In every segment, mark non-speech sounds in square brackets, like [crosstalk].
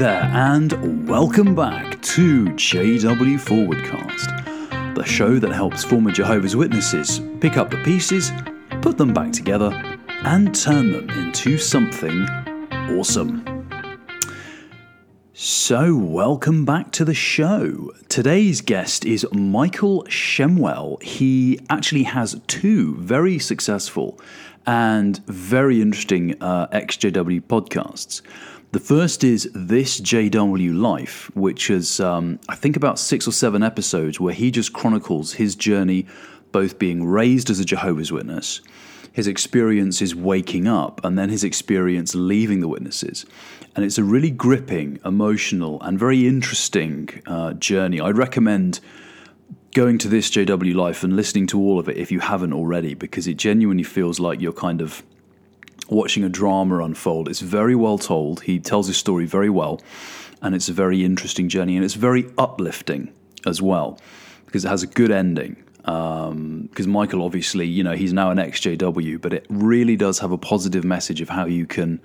there, and welcome back to JW Forwardcast, the show that helps former Jehovah's Witnesses pick up the pieces, put them back together, and turn them into something awesome. So, welcome back to the show. Today's guest is Michael Shemwell. He actually has two very successful and very interesting uh, XJW podcasts. The first is This JW Life, which is, um, I think, about six or seven episodes where he just chronicles his journey, both being raised as a Jehovah's Witness, his experiences waking up, and then his experience leaving the witnesses. And it's a really gripping, emotional, and very interesting uh, journey. I'd recommend going to this JW Life and listening to all of it if you haven't already, because it genuinely feels like you're kind of watching a drama unfold. It's very well told. He tells his story very well, and it's a very interesting journey, and it's very uplifting as well because it has a good ending. Because um, Michael, obviously, you know, he's now an XJW, but it really does have a positive message of how you can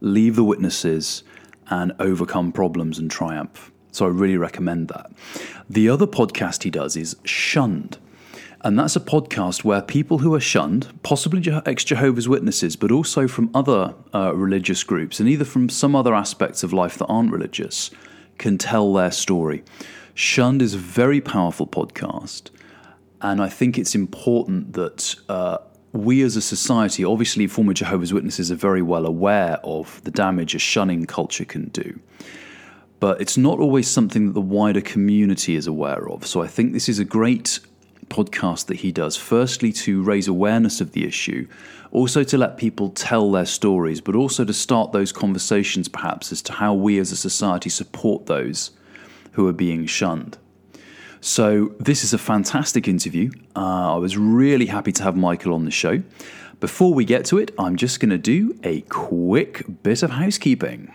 leave the witnesses and overcome problems and triumph. So I really recommend that. The other podcast he does is Shunned. And that's a podcast where people who are shunned, possibly ex Jehovah's Witnesses, but also from other uh, religious groups, and either from some other aspects of life that aren't religious, can tell their story. Shunned is a very powerful podcast. And I think it's important that uh, we as a society, obviously, former Jehovah's Witnesses are very well aware of the damage a shunning culture can do. But it's not always something that the wider community is aware of. So I think this is a great podcast that he does. Firstly, to raise awareness of the issue, also to let people tell their stories, but also to start those conversations perhaps as to how we as a society support those who are being shunned. So, this is a fantastic interview. Uh, I was really happy to have Michael on the show. Before we get to it, I'm just going to do a quick bit of housekeeping.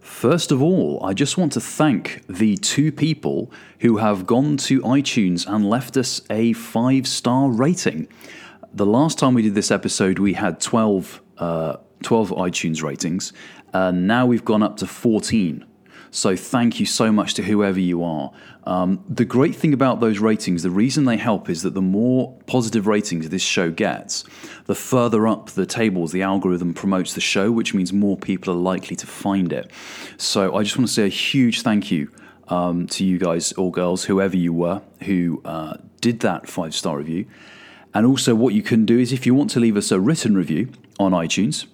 First of all, I just want to thank the two people who have gone to iTunes and left us a five star rating. The last time we did this episode, we had 12, uh, 12 iTunes ratings, and now we've gone up to 14. So thank you so much to whoever you are. Um, the great thing about those ratings, the reason they help is that the more positive ratings this show gets, the further up the tables the algorithm promotes the show, which means more people are likely to find it. So I just want to say a huge thank you um, to you guys or girls, whoever you were, who uh, did that five star review. And also, what you can do is if you want to leave us a written review on iTunes,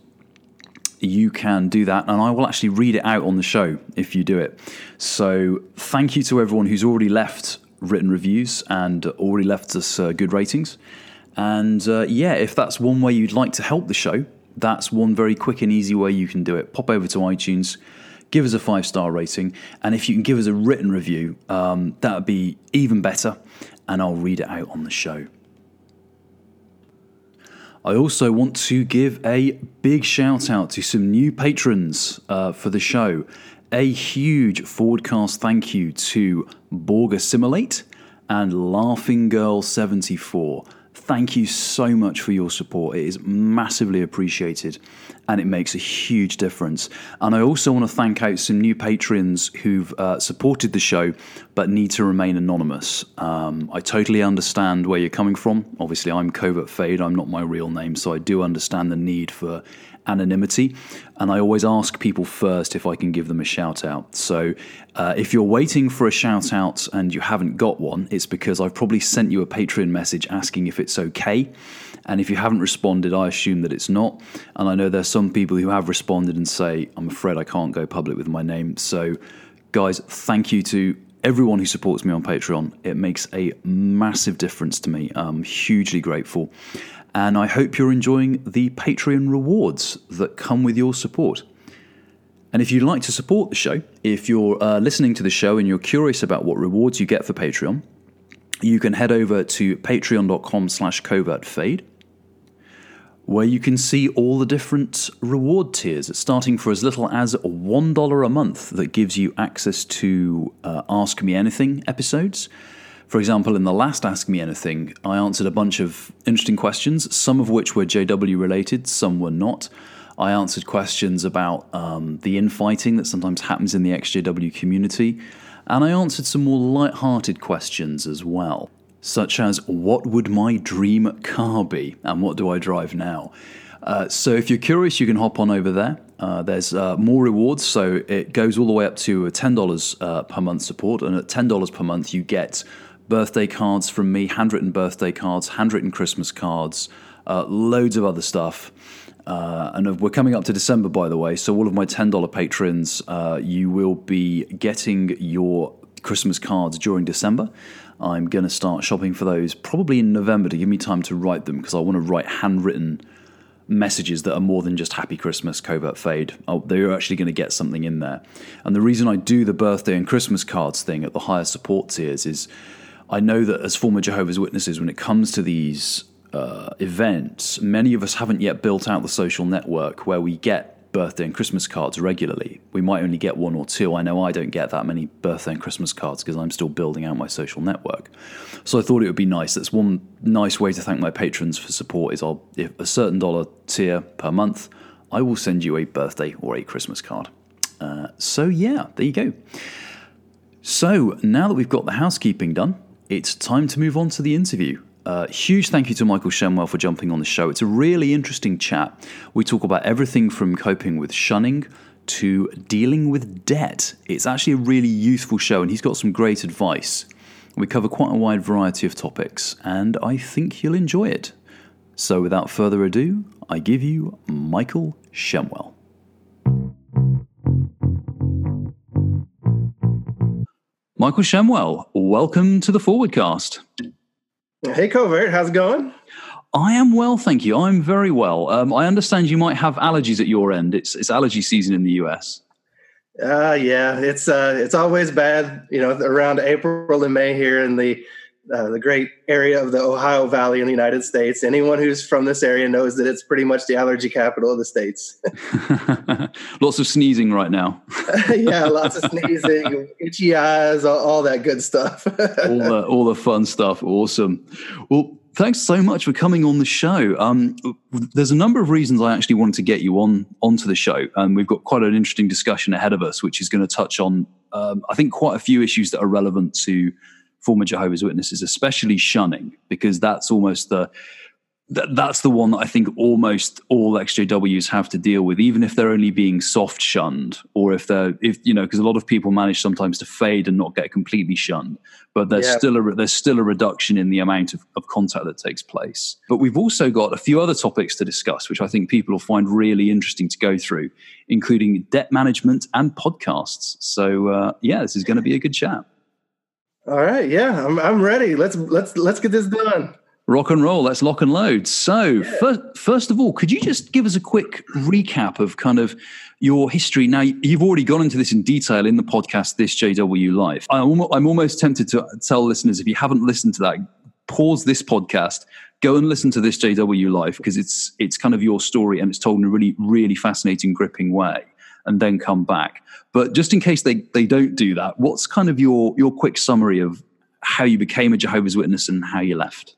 you can do that, and I will actually read it out on the show if you do it. So, thank you to everyone who's already left written reviews and already left us uh, good ratings. And uh, yeah, if that's one way you'd like to help the show, that's one very quick and easy way you can do it. Pop over to iTunes, give us a five star rating, and if you can give us a written review, um, that would be even better, and I'll read it out on the show. I also want to give a big shout out to some new patrons uh, for the show. A huge Forwardcast thank you to Borg Assimilate and Laughing Girl 74 thank you so much for your support. It is massively appreciated and it makes a huge difference. And I also want to thank out some new patrons who've uh, supported the show but need to remain anonymous. Um, I totally understand where you're coming from. Obviously, I'm Covert Fade, I'm not my real name, so I do understand the need for anonymity. And I always ask people first if I can give them a shout out. So uh, if you're waiting for a shout out and you haven't got one, it's because I've probably sent you a Patreon message asking if it's okay. And if you haven't responded, I assume that it's not. And I know there's some people who have responded and say, I'm afraid I can't go public with my name. So, guys, thank you to everyone who supports me on Patreon. It makes a massive difference to me. I'm hugely grateful and I hope you're enjoying the Patreon rewards that come with your support. And if you'd like to support the show, if you're uh, listening to the show and you're curious about what rewards you get for Patreon, you can head over to patreon.com slash covertfade, where you can see all the different reward tiers, starting for as little as $1 a month that gives you access to uh, Ask Me Anything episodes, For example, in the last Ask Me Anything, I answered a bunch of interesting questions, some of which were JW related, some were not. I answered questions about um, the infighting that sometimes happens in the XJW community, and I answered some more light-hearted questions as well, such as what would my dream car be, and what do I drive now? Uh, so if you're curious, you can hop on over there. Uh, there's uh, more rewards, so it goes all the way up to $10 uh, per month support, and at $10 per month, you get birthday cards from me, handwritten birthday cards, handwritten Christmas cards, uh, loads of other stuff. Uh, and we're coming up to December, by the way. So, all of my $10 patrons, uh, you will be getting your Christmas cards during December. I'm going to start shopping for those probably in November to give me time to write them because I want to write handwritten messages that are more than just Happy Christmas, Covert Fade. Oh, they're actually going to get something in there. And the reason I do the birthday and Christmas cards thing at the higher support tiers is I know that as former Jehovah's Witnesses, when it comes to these uh, events, many of us haven't yet built out the social network where we get birthday and Christmas cards regularly. We might only get one or two. I know I don't get that many birthday and Christmas cards because I'm still building out my social network. So I thought it would be nice. That's one nice way to thank my patrons for support is I'll if a certain dollar tier per month, I will send you a birthday or a Christmas card. Uh, so yeah, there you go. So now that we've got the housekeeping done, it's time to move on to the interview. Uh, huge thank you to Michael Shemwell for jumping on the show. It's a really interesting chat. We talk about everything from coping with shunning to dealing with debt. It's actually a really useful show, and he's got some great advice. We cover quite a wide variety of topics, and I think you'll enjoy it. So, without further ado, I give you Michael Shemwell. Michael Shemwell, welcome to the Forwardcast. Hey, Covert, how's it going? I am well, thank you. I'm very well. Um, I understand you might have allergies at your end. It's it's allergy season in the US. Uh, yeah, it's uh, it's always bad, you know, around April and May here in the uh, the great area of the Ohio Valley in the United States. Anyone who's from this area knows that it's pretty much the allergy capital of the states. [laughs] lots of sneezing right now. [laughs] yeah, lots of sneezing, itchy eyes, all, all that good stuff. [laughs] all, the, all the fun stuff. Awesome. Well, thanks so much for coming on the show. Um, there's a number of reasons I actually wanted to get you on onto the show, and we've got quite an interesting discussion ahead of us, which is going to touch on, um, I think, quite a few issues that are relevant to former Jehovah's Witnesses, especially shunning, because that's almost the that, that's the one that I think almost all XJWs have to deal with, even if they're only being soft shunned, or if they're, if you know, because a lot of people manage sometimes to fade and not get completely shunned, but there's yeah. still a there's still a reduction in the amount of, of contact that takes place. But we've also got a few other topics to discuss, which I think people will find really interesting to go through, including debt management and podcasts. So uh, yeah, this is going to be a good chat. All right, yeah, I'm I'm ready. Let's let's let's get this done. Rock and roll. Let's lock and load. So, yeah. first, first of all, could you just give us a quick recap of kind of your history? Now, you've already gone into this in detail in the podcast, This JW Life. I'm, I'm almost tempted to tell listeners if you haven't listened to that, pause this podcast, go and listen to This JW Life because it's it's kind of your story and it's told in a really really fascinating, gripping way, and then come back. But just in case they they don't do that, what's kind of your your quick summary of how you became a Jehovah's Witness and how you left?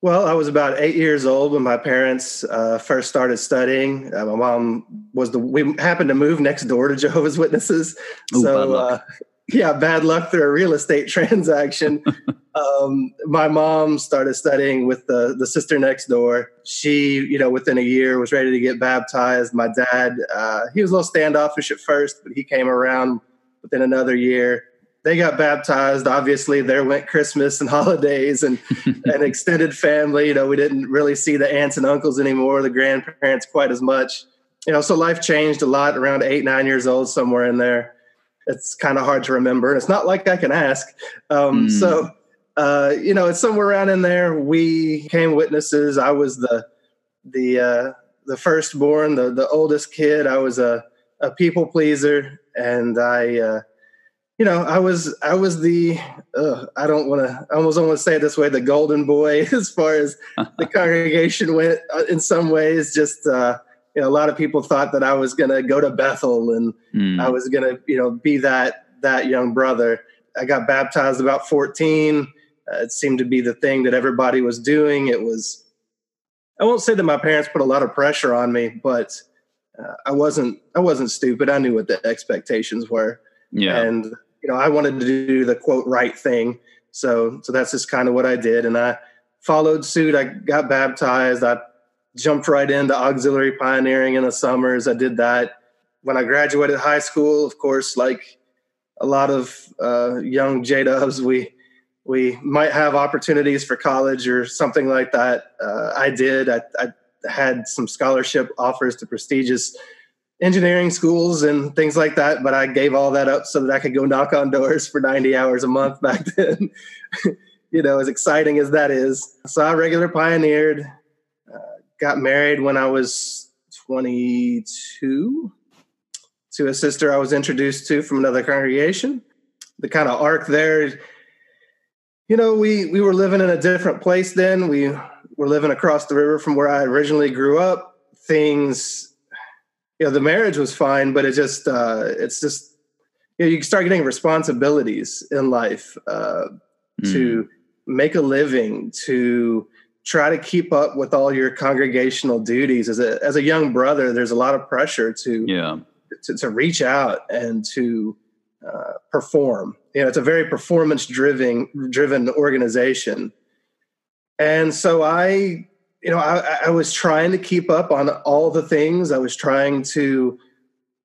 Well, I was about eight years old when my parents uh, first started studying. Uh, my mom was the we happened to move next door to Jehovah's Witnesses, Ooh, so uh, yeah, bad luck through a real estate [laughs] transaction. um, my mom started studying with the the sister next door. She, you know, within a year was ready to get baptized. My dad, uh, he was a little standoffish at first, but he came around within another year they got baptized. Obviously, there went Christmas and [laughs] holidays and [laughs] an extended family. You know, we didn't really see the aunts and uncles anymore, the grandparents quite as much. You know, so life changed a lot around eight, nine years old, somewhere in there. It's kind of hard to remember. And it's not like I can ask. Um, mm. So, uh, you know, it's somewhere around in there. We came witnesses. I was the the uh, the firstborn, the the oldest kid. I was a a people pleaser, and I uh, you know, I was I was the uh, I don't want to I almost don't want to say it this way the golden boy [laughs] as far as [laughs] the congregation went uh, in some ways. Just uh, you know, a lot of people thought that I was going to go to Bethel and mm. I was going to you know be that that young brother. I got baptized about 14. Uh, it seemed to be the thing that everybody was doing. It was, I won't say that my parents put a lot of pressure on me, but uh, I wasn't, I wasn't stupid. I knew what the expectations were. Yeah. And, you know, I wanted to do the quote right thing. So, so that's just kind of what I did. And I followed suit. I got baptized. I jumped right into auxiliary pioneering in the summers. I did that when I graduated high school. Of course, like a lot of uh, young J Dubs, we we might have opportunities for college or something like that. Uh, I did. I, I, had some scholarship offers to prestigious engineering schools and things like that, but I gave all that up so that I could go knock on doors for 90 hours a month [laughs] back then. [laughs] you know, as exciting as that is. So I regular pioneered, got married when I was 22 to a sister I was introduced to from another congregation. The kind of arc there you know, we we were living in a different place then. We were living across the river from where I originally grew up. Things, you know, the marriage was fine, but it just uh, it's just you know you start getting responsibilities in life uh, mm. to make a living, to try to keep up with all your congregational duties. As a as a young brother, there's a lot of pressure to yeah to, to reach out and to uh, perform. You know, it's a very performance driven driven organization, and so I, you know, I, I was trying to keep up on all the things. I was trying to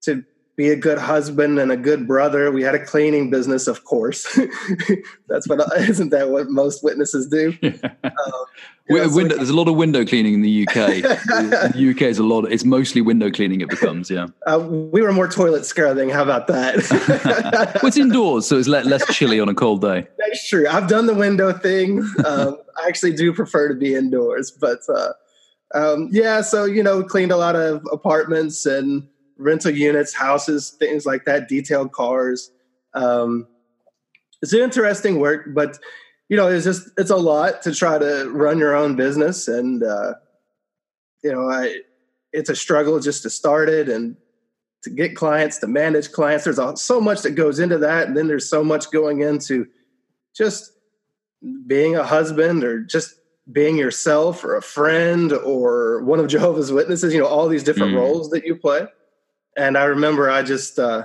to be a good husband and a good brother. We had a cleaning business, of course. [laughs] That's what [laughs] isn't that what most witnesses do? [laughs] Yeah. Um, know, window, there's a lot of window cleaning in the UK. [laughs] the UK is a lot. It's mostly window cleaning. It becomes, yeah. Uh, we were more toilet scrubbing. How about that? [laughs] well, it's indoors, so it's less chilly on a cold day. That's true. I've done the window thing. Um, I actually do prefer to be indoors, but uh, um, yeah. So you know, cleaned a lot of apartments and rental units, houses, things like that, detailed cars. Um, it's interesting work, but you know, it's just it's a lot to try to run your own business, and uh, you know, I it's a struggle just to start it and to get clients, to manage clients. There's so much that goes into that, and then there's so much going into just being a husband or just being yourself or a friend or one of [laughs] Jehovah's Witnesses. You know, all these different mm. roles that you play. And I remember I just, uh,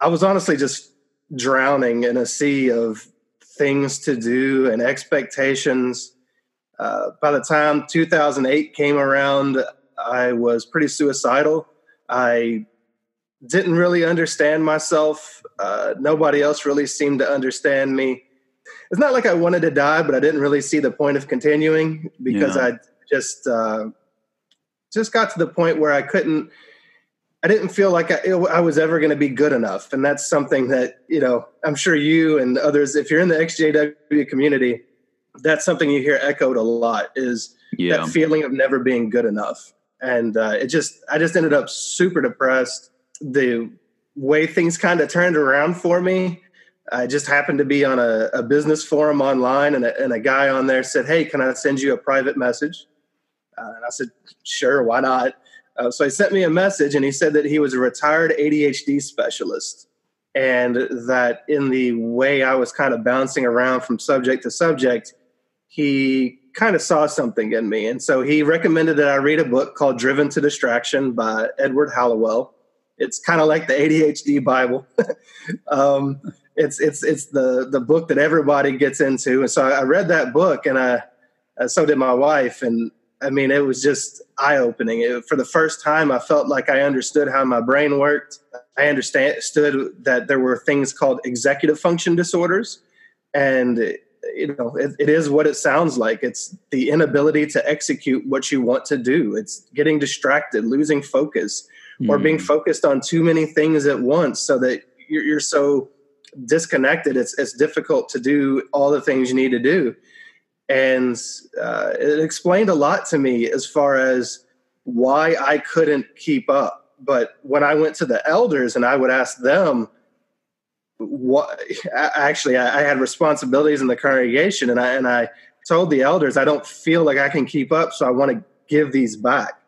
I was honestly just drowning in a sea of things to do and expectations. Uh, by the time 2008 came around, I was pretty suicidal. I didn't really understand myself. Uh, nobody else really seemed to understand me. It's not like I wanted to die, but I didn't really see the point of continuing because yeah. I just uh, just got to the point where I couldn't I didn't feel like I, I was ever going to be good enough. And that's something that, you know, I'm sure you and others, if you're in the XJW community, that's something you hear echoed a lot is yeah. that feeling of never being good enough. And uh, it just, I just ended up super depressed. The way things kind of turned around for me, I just happened to be on a, a business forum online and a, and a, guy on there said, Hey, can I send you a private message? Uh, and I said, Sure, why not? Uh, so he sent me a message and he said that he was a retired ADHD specialist and that in the way I was kind of bouncing around from subject to subject, he kind of saw something in me. And so he recommended that I read a book called Driven to Distraction by Edward Hallowell. It's kind of like the ADHD Bible. [laughs] um, it's it's it's the the book that everybody gets into. And so I read that book, and I so did my wife, and I mean, it was just eye opening. For the first time, I felt like I understood how my brain worked. I understood that there were things called executive function disorders. And, you know, it, it is what it sounds like. It's the inability to execute what you want to do, it's getting distracted, losing focus, mm. or being hmm. focused on too many things at once so that you're, you're so disconnected. It's, it's difficult to do all the things you need to do and uh, it explained a lot to me as far as why I couldn't keep up. But when I went to the elders and I would ask them, what actually I, I had responsibilities in the congregation, and I and I told the elders I don't feel like I can keep up, so I want to give these back.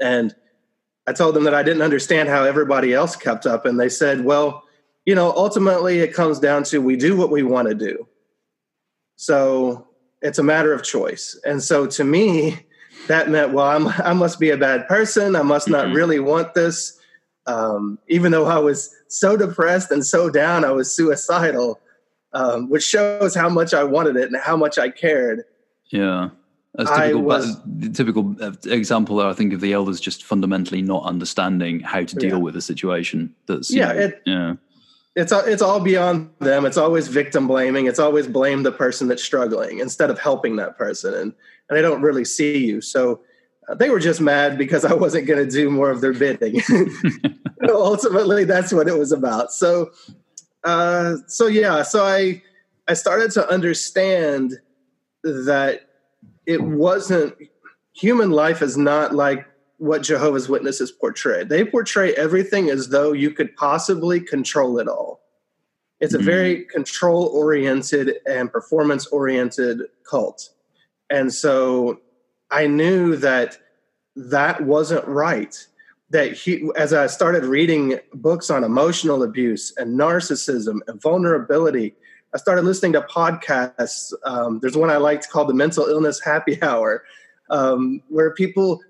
And I told them that I didn't understand how everybody else kept up, and they said, "Well, you know, ultimately it comes down to we do what we want to do. So it's a matter of choice. And so to me, that meant, well, I'm, I must be a bad person. I must not mm-hmm. really want this. Um, even though I was so depressed and so down, I was suicidal, um, which shows how much I wanted it and how much I cared. Yeah. As typical, was, the typical uh, example, I think, of the elders just fundamentally not understanding how to deal yeah. with a situation. That's yeah, know, it, yeah. It's it's all beyond them. It's always victim blaming. It's always blame the person that's struggling instead of helping that person, and and they don't really see you. So uh, they were just mad because I wasn't going to do more of their bidding. [laughs] [laughs] Ultimately, that's what it was about. So, uh, so yeah, so I I started to understand that it wasn't human life is not like what Jehovah's Witnesses portray. They portray everything as though you could possibly control it all. It's a mm-hmm. very control oriented and performance oriented cult. And so I knew that that wasn't right. That he, as I started reading books on emotional abuse and narcissism and vulnerability, I started listening to podcasts. Um, there's one I liked called the Mental Illness Happy Hour, um, where people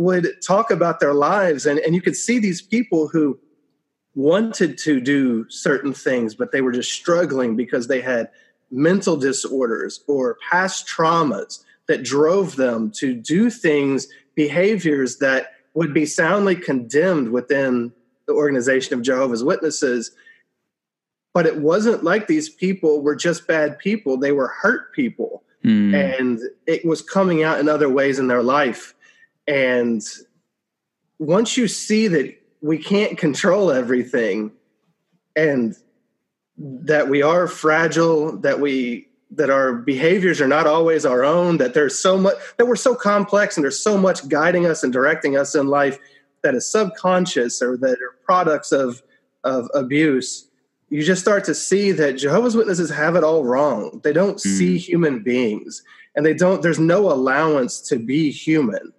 would talk about their lives, and, and you could see these people who wanted to do certain things, but they were just struggling because they had mental disorders or past traumas that drove them to do things, behaviors that would be soundly condemned within the organization of Jehovah's Witnesses. But it wasn't like these people were just bad people they were hurt people. Mm. and it was coming out in other ways in their life and once you see that we can't control everything and that we are fragile that we that our behaviors are not always our own that there's so much that we're so complex and there's so much guiding us and directing us in life that is subconscious or that are products of of abuse you just start to see that Jehovah's Witnesses have it all wrong. They don't mm. see human beings and they don't, there's no allowance to be human.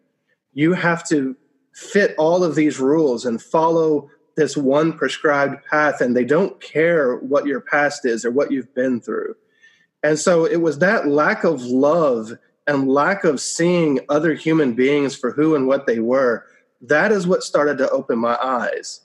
You have to fit all of these rules and follow this one prescribed path, and they don't care what your past is or what you've been through. And so it was that lack of love and lack of seeing other human beings for who and what they were. That is what started to open my eyes.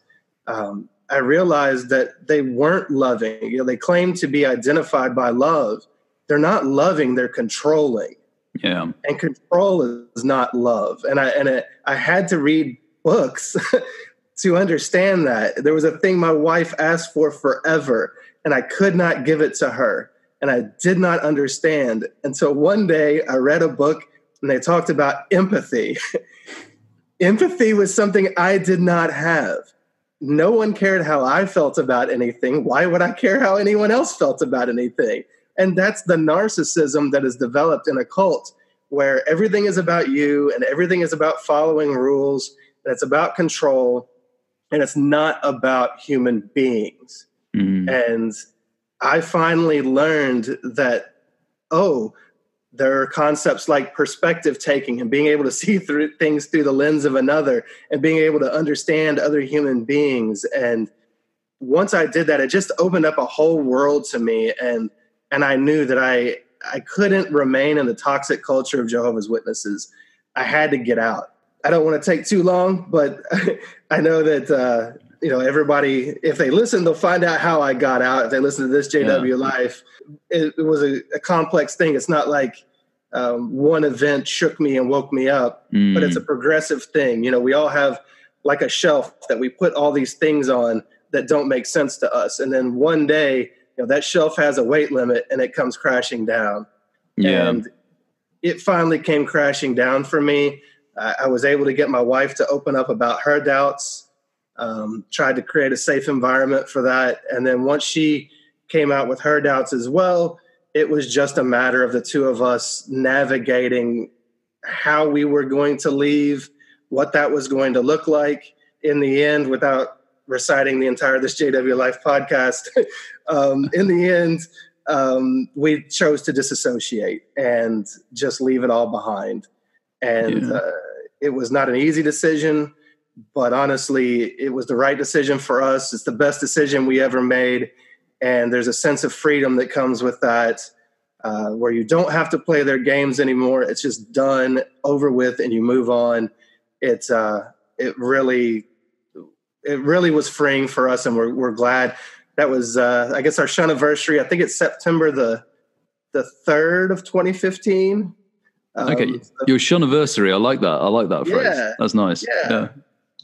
Um, I realized that they weren't loving. You know, they claim to be identified by love. They're not loving, they're controlling. Yeah. And control is not love. And I and it, I had to read books [laughs] to understand that. There was a thing my wife asked for forever and I could not give it to her and I did not understand until one day I read a book and they talked about empathy. [laughs] empathy was something I did not have no one cared how I felt about anything. Why would I care how anyone else felt about anything? And that's the narcissism that is developed in a cult where everything is about you and everything is about following rules and it's about control and it's not about human beings. Mm. And I finally learned that, oh, there are concepts like perspective taking and being able to [laughs] see through things through the lens of another and being able to understand other human beings and once i did that it just opened up a whole world to me and and i knew that i i couldn't remain in the toxic culture of jehovah's witnesses. I had to get out. I don't want to take too long but [laughs] i know that uh you know everybody if they listen they'll find out how i got out. If they listen to this jw yeah. life it, it was a, a, complex thing. It's not like um, one event shook me and woke me up mm. but it's a progressive thing. You know we all have like a shelf that we put all these things on that don't make sense to us. And then one day you know that shelf has a weight limit and it comes crashing down yeah. and it finally came crashing down for me I was able to get my wife to open up about her doubts um, tried to create a safe environment for that. And then once she came out with her doubts as well, it was just a matter of the two of us navigating how we were going to leave, what that was going to look like in the end without reciting the entire This JW Life podcast. [laughs] um, in the end, um, we chose to disassociate and just leave it all behind. And yeah. uh, it was not an easy decision but honestly, it was the right decision for us. It's the best decision we ever made. And there's a sense of freedom that comes with that, uh, where you don't have to play their games anymore. It's just done, over with, and you move on. It's uh, it really, it really was freeing for us, and we're we're glad. That was, uh, I guess, our anniversary. I think it's September the the third of 2015. Um, okay, your anniversary. I like that. I like that phrase. Yeah, That's nice. Yeah. yeah.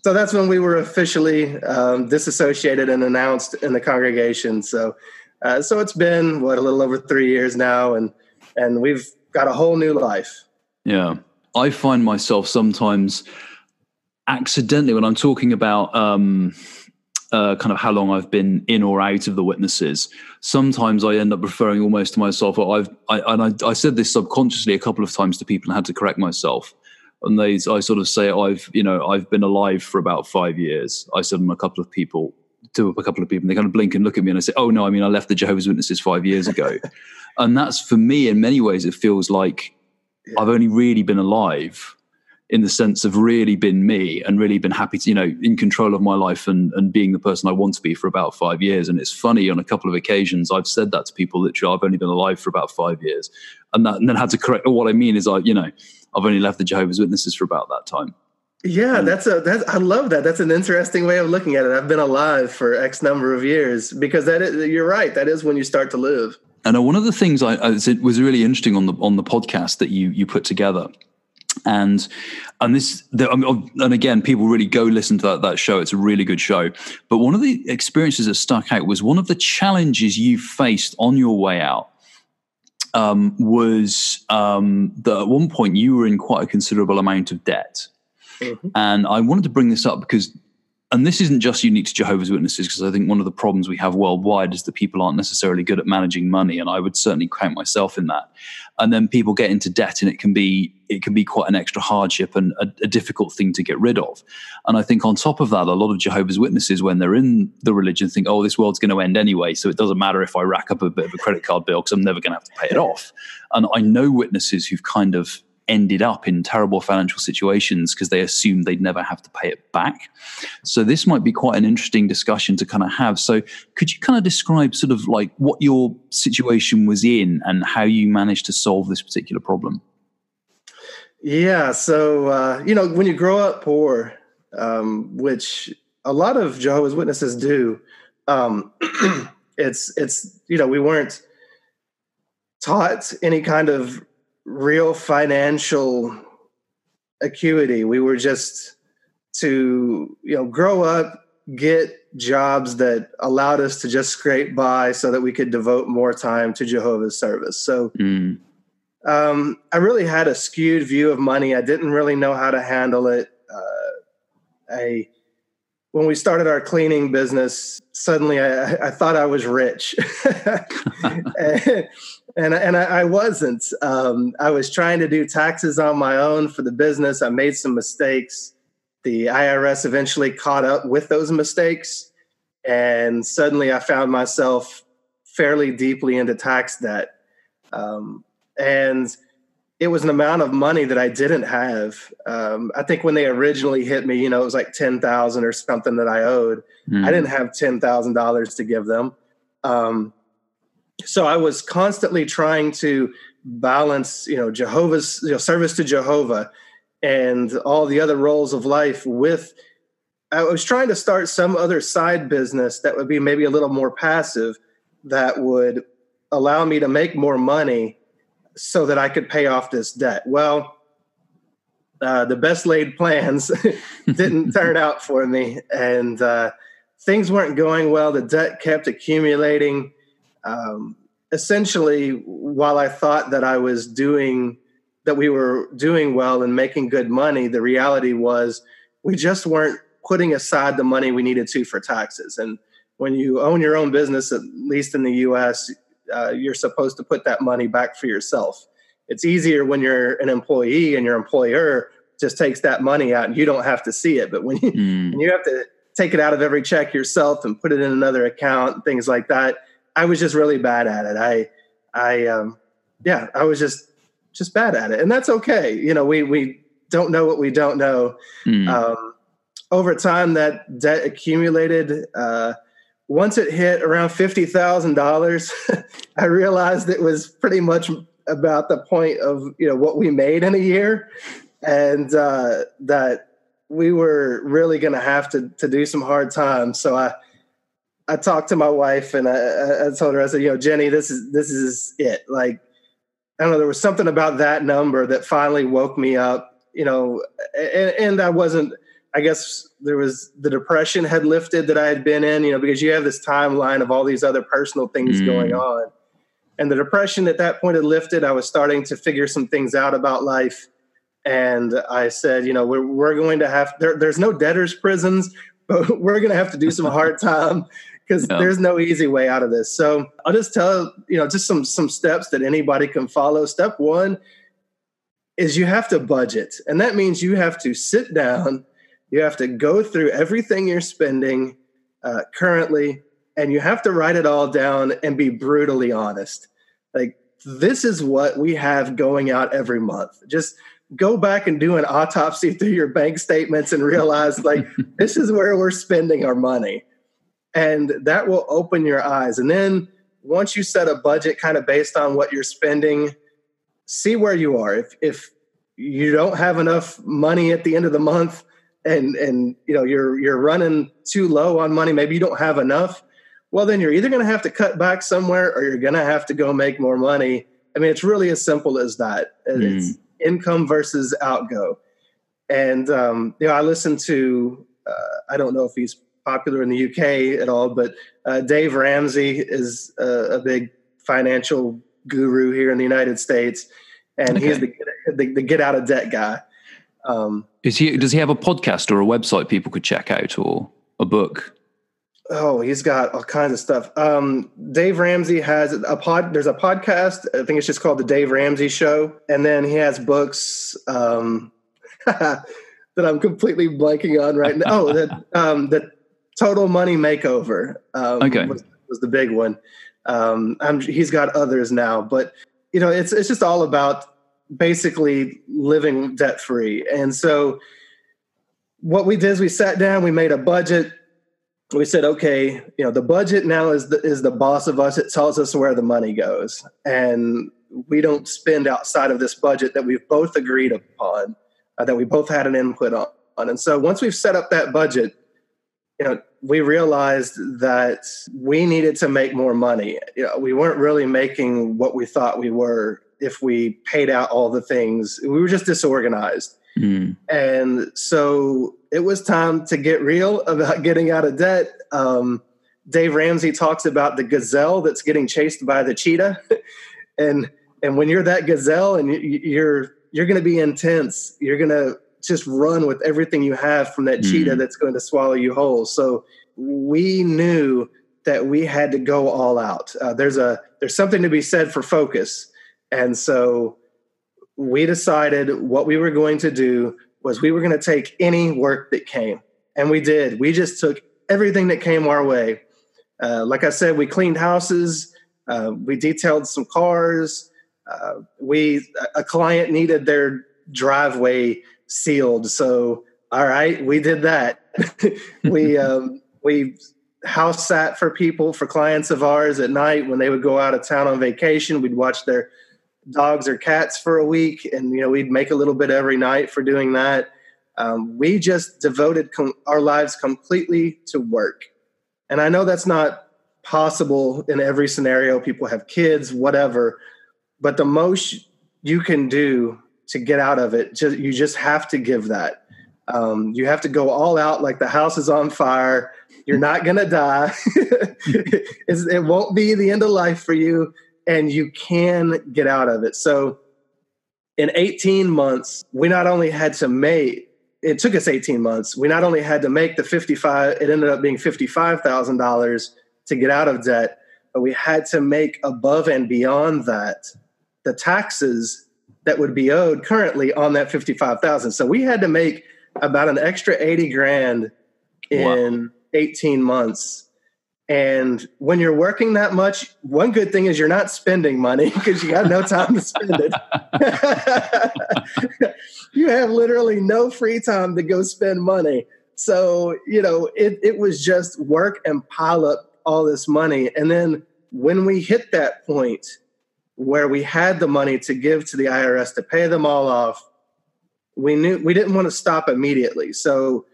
So that's when we were officially um, disassociated and announced in the congregation. So, uh, so it's been what a little over three years now, and and we've got a whole new life. Yeah, I find myself sometimes accidentally when I'm talking about um, uh, kind of how long I've been in or out of the witnesses. Sometimes I end up referring almost to myself. Or I've I, and I, I said this subconsciously a couple of times to people and had to correct myself and they I sort of say I've you know I've been alive for about five years. I said to a couple of people to a couple of people, and they kind of blink and look at me, and I say, "Oh no, I mean I left the Jehovah's Witnesses five years ago," [laughs] and that's for me in many ways it feels like yeah. I've only really been alive in the sense of really been me and really been happy to, you know, in control of my life and, and being the person I want to be for about five years. And it's funny on a couple of occasions, I've said that to people that I've only been alive for about five years. And that, and then had to correct, what I mean is I, you know, I've only left the Jehovah's Witnesses for about that time. Yeah, that's a that's I love that. That's an interesting way of looking at it. I've been alive for X number of years because that is, you're right. That is when you start to live. And uh, one of the things I, I was really interesting on the on the podcast that you you put together and and this the, and again people really go listen to that, that show. It's a really good show. But one of the experiences that stuck out was one of the challenges you faced on your way out um, was um, that at one point you were in quite a considerable amount of debt. Mm-hmm. and i wanted to bring this up because and this isn't just unique to Jehovah's Witnesses, because I think one of the problems we have worldwide is that people aren't necessarily good at managing money, and I would certainly count myself in that. And then people get into debt, and it can be it can be quite an extra hardship and a, a difficult thing to get rid of. And I think on top of that, a lot of Jehovah's Witnesses, when they're in the religion, think, "Oh, this world's going to end anyway, so it doesn't matter if I rack up a bit of a credit card bill because I'm never going to have to pay it off." And I know witnesses who've kind of ended up in terrible financial situations because they assumed they'd never have to pay it back. So this might be quite an interesting discussion to kind of have. So could you kind of describe sort of like what your situation was in and how you managed to solve this particular problem? Yeah, so uh, you know when you grow up poor, um, which a lot of Jehovah's Witnesses do, um, [clears throat] it's it's you know we weren't taught any kind of real financial acuity. We were just to, you know, grow up, get jobs that allowed us to just scrape by so that we could devote more time to Jehovah's service. So mm. um, I really had a skewed view of money. I didn't really know how to handle it. Uh, I when we started our cleaning business, suddenly I, I thought I was rich, [laughs] [laughs] [laughs] and, and and I, wasn't. Um, I was trying to do taxes on my own for the business. I made some mistakes. The IRS eventually caught up with those mistakes, and suddenly I found myself fairly deeply into tax debt. Um, and it was an amount of money that I didn't have. Um, I think when they originally hit me, you know, it was like ten thousand or something that I owed. Mm. I didn't have ten thousand dollars to give them, um, so I was constantly trying to balance, you know, Jehovah's you know, service to Jehovah and all the other roles of life with. I was trying to start some other side business that would be maybe a little more passive, that would allow me to make more money so that I could pay off this debt. Well, uh, the best laid plans [laughs] didn't [laughs] turn out for me, and uh, things weren't going well. The debt kept accumulating. Um, essentially, while I thought that I was doing that, we were doing well and making good money, the reality was we just weren't putting aside the money we needed to for taxes. And when you own your own business, at least in the U.S., uh, you're supposed to put that money back for yourself. It's easier when you're an employee and your employer just takes that money out and you don't have to see it. But when you, mm. when you have to take it out of every check yourself and put it in another account, things like that, I was just really bad at it. I, I, um, yeah, I was just, just bad at it, and that's okay. You know, we we don't know what we don't know. Mm. Um, over time, that debt accumulated. Uh, once it hit around fifty thousand dollars, [laughs] I realized it was pretty much about the point of you know what we made in a year, and uh, that we were really going to have to to do some hard times. So I I talked to my wife and I, I told her I said, you know, Jenny, this is this is it. Like I don't know, there was something about that number that finally woke me up. You know, and, and I wasn't I guess there was the depression had lifted that I had been in, you know, because you have this timeline of all these other personal things mm. going on. And the depression at that point had lifted. I was starting to figure some things out about life. And I said, you know, we're, we're going to have, there, there's no debtors' prisons, [laughs] but we're going to have to do some hard time because yeah. there's no easy way out of this. So I'll just tell, you know, just some, some steps that anybody can follow. Step one is you have to budget. And that means you have to sit down you have to go through everything you're spending uh, currently, and you have to write it all down and be brutally honest. Like, this is what we have going out every month. Just go back and do an autopsy [laughs] through your bank statements and realize, like, this is where we're spending our money. And that will open your eyes. And then once you set a budget kind of based on what you're spending, see where you are. If, if you don't have enough money at the end of the month, and and you know you're you're running too low on money maybe you don't have enough well then you're either going to have to cut back somewhere or you're going to have to go make more money i mean it's really as simple as that mm. it's income versus outgo and um, you know i listen to uh, i don't know if he's popular in the uk at all but uh, dave ramsey is a, a, big financial guru here in the united states and okay. he's the, the, the get out of debt guy um, Is he? Does he have a podcast or a website people could check out, or a book? Oh, he's got all kinds of stuff. Um, Dave Ramsey has a pod. There's a podcast. I think it's just called the Dave Ramsey Show, and then he has books um, [laughs] that I'm completely blanking on right now. Oh, the um, the Total Money Makeover. Um, okay, was, was, the big one. Um, he's got others now, but you know, it's it's just all about basically living debt free. And so what we did is we sat down, we made a budget. We said, okay, you know, the budget now is the, is the boss of us. It tells us where the money goes. And we don't spend outside of this budget that we've both agreed upon, uh, that we both had an input on. And so once we've set up that budget, you know, we realized that we needed to make more money. You know, we weren't really making what we thought we were if we paid out all the things. We were just disorganized. Mm. And so it was time to get real about [laughs] getting out of debt. Um, Dave Ramsey talks about the gazelle that's getting chased by the cheetah. [laughs] and and when you're that gazelle and you're you're going to be intense, you're going to just run with everything you have from that mm. cheetah that's going to swallow you whole. So we knew that we had to go all out. Uh, there's a there's something to be said for focus. And so we decided what we were going to do was we were going to take any work that came. And we did. We just took everything that came our way. Uh, like I said, we cleaned houses, uh, we detailed some cars. Uh, we a client needed their driveway sealed, so all right, we did that. [laughs] we [laughs] um, we house sat for people for clients of ours at night when they would go out of town on vacation. We'd watch their dogs or cats for a week, and you know we'd make a little bit every night for doing that. Um, we just devoted com- our lives completely to work, and I know that's not possible in every scenario. People have kids, whatever, but the most you can do to get out of it, just, you just have to give that. Um, you have to go all out, like the house is on fire. You're not going to die. [laughs] it won't be the end of life for you and you can get out of it. So in 18 months, we not only had to make it took us 18 months. We not only had to make the 55, it ended up being $55,000 to get out of debt, but we had to make above and beyond that the taxes that would be owed currently on that 55,000. So we had to make about an extra 80 grand in wow. 18 months and when you're working that much, one good thing is you're not spending money [laughs] because you got no time to spend it. [laughs] you have literally no free time to go spend money. so you know it, it was just work and pile up all this money and then when we hit that point where we had the money to give to the irs to pay them all off we knew we didn't want to stop immediately so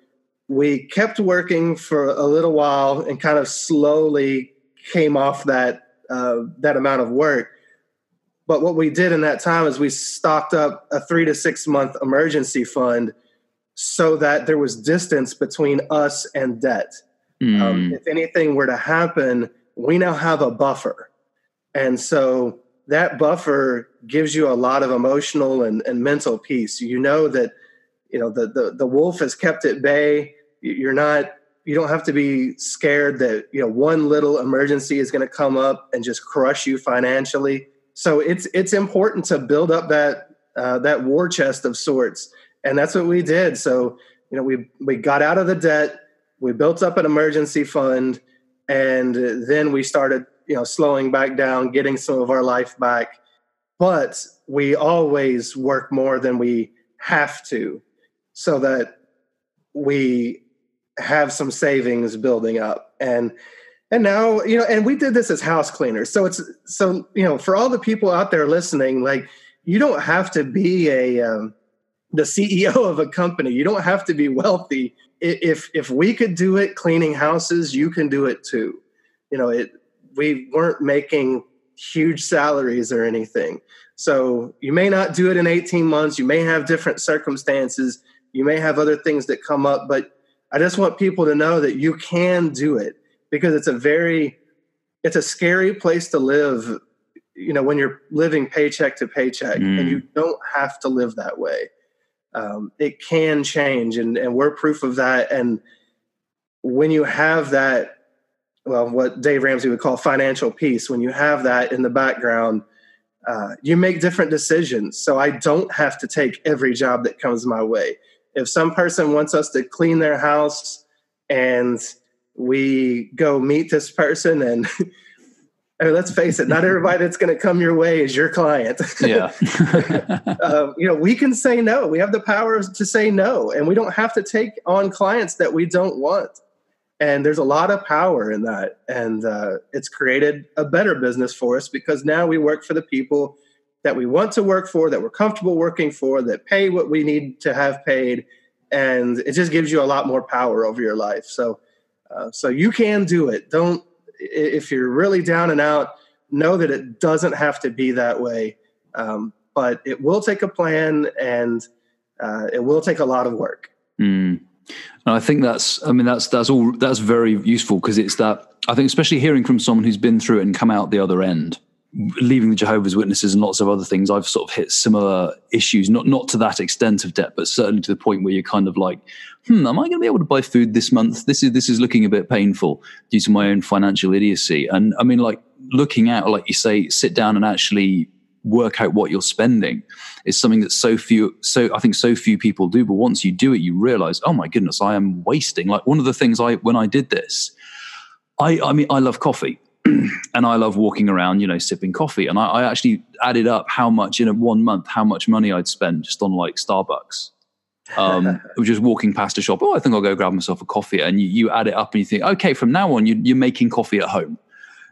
we kept working for a little while and kind of slowly came off that uh, that amount of work but what we did in that time is we stocked up a three to six month emergency fund so that there was distance between us and debt. Mm. Um, if anything were to happen, we now have a buffer. And so that buffer gives you a lot of emotional and, and mental peace. You know that, you know, the, the, the wolf has kept at bay. You're not, you don't have to be scared that, you know, one little emergency is going to come up and just crush you financially so it's it's important to build up that uh, that war chest of sorts, and that's what we did. So you know we we got out of the debt, we built up an emergency fund, and then we started you know slowing back down, getting some of our life back. But we always work more than we have to, so that we have some savings building up. And and now you know and we did this as house cleaners. So it's so you know for all the people out there listening like you don't have to be a um, the ceo of a company. You don't have to be wealthy. If if we could do it cleaning houses you can do it too. You know it we weren't making huge salaries or anything. So you may not do it in 18 months. You may have different circumstances. You may have other things that come up but i just want people to know that you can do it because it's a very it's a scary place to live you know when you're living paycheck to paycheck mm. and you don't have to live that way. Um, it can change and, and we're proof of that. And when you have that well what dave ramsey would call financial peace when you have that in the background uh, you make different decisions so i don't have to take every job that comes my way if some person wants us to clean their house and we go meet this person and [laughs] I mean, let's face it, not everybody that's going to come your way is your client. [laughs] Yeah. uh, [laughs] you know, we can say no. We have the power to say no, and we don't have to take on clients that we don't want. And there's a lot of power in that. And uh, it's created a better business for us because now we work for the people that we want to work for, that we're comfortable working for, that pay what we need to have paid. And it just gives you a lot more power over your life. So, uh, so you can do it. Don't if you're really down and out, know that it doesn't have to be that way. Um, but it will take a plan, and uh, it will take a lot of work. Mm. And I think that's, I mean, that's that's all that's very useful because it's that I think, especially hearing from someone who's been through it and come out the other end leaving the Jehovah's Witnesses and lots of other things, I've sort of hit similar issues, not not to that extent of debt, but certainly to the point where you're kind of like, hmm, am I going to be able to buy food this month? This is this is looking a bit painful due to my own financial idiocy. And I mean, like looking at, like you say, sit down and actually work out what you're spending is something that so few so i think so few people do but once you do it you realize oh my goodness i am wasting like one of the things i when i did this i i mean i love coffee [clears throat] and I love walking around, you know, sipping coffee. And I, I, actually added up how much in a one month, how much money I'd spend just on like Starbucks. Um, [laughs] just walking past a shop. Oh, I think I'll go grab myself a coffee. And you, you add it up and you think, okay, from now on, you, you're making coffee at home.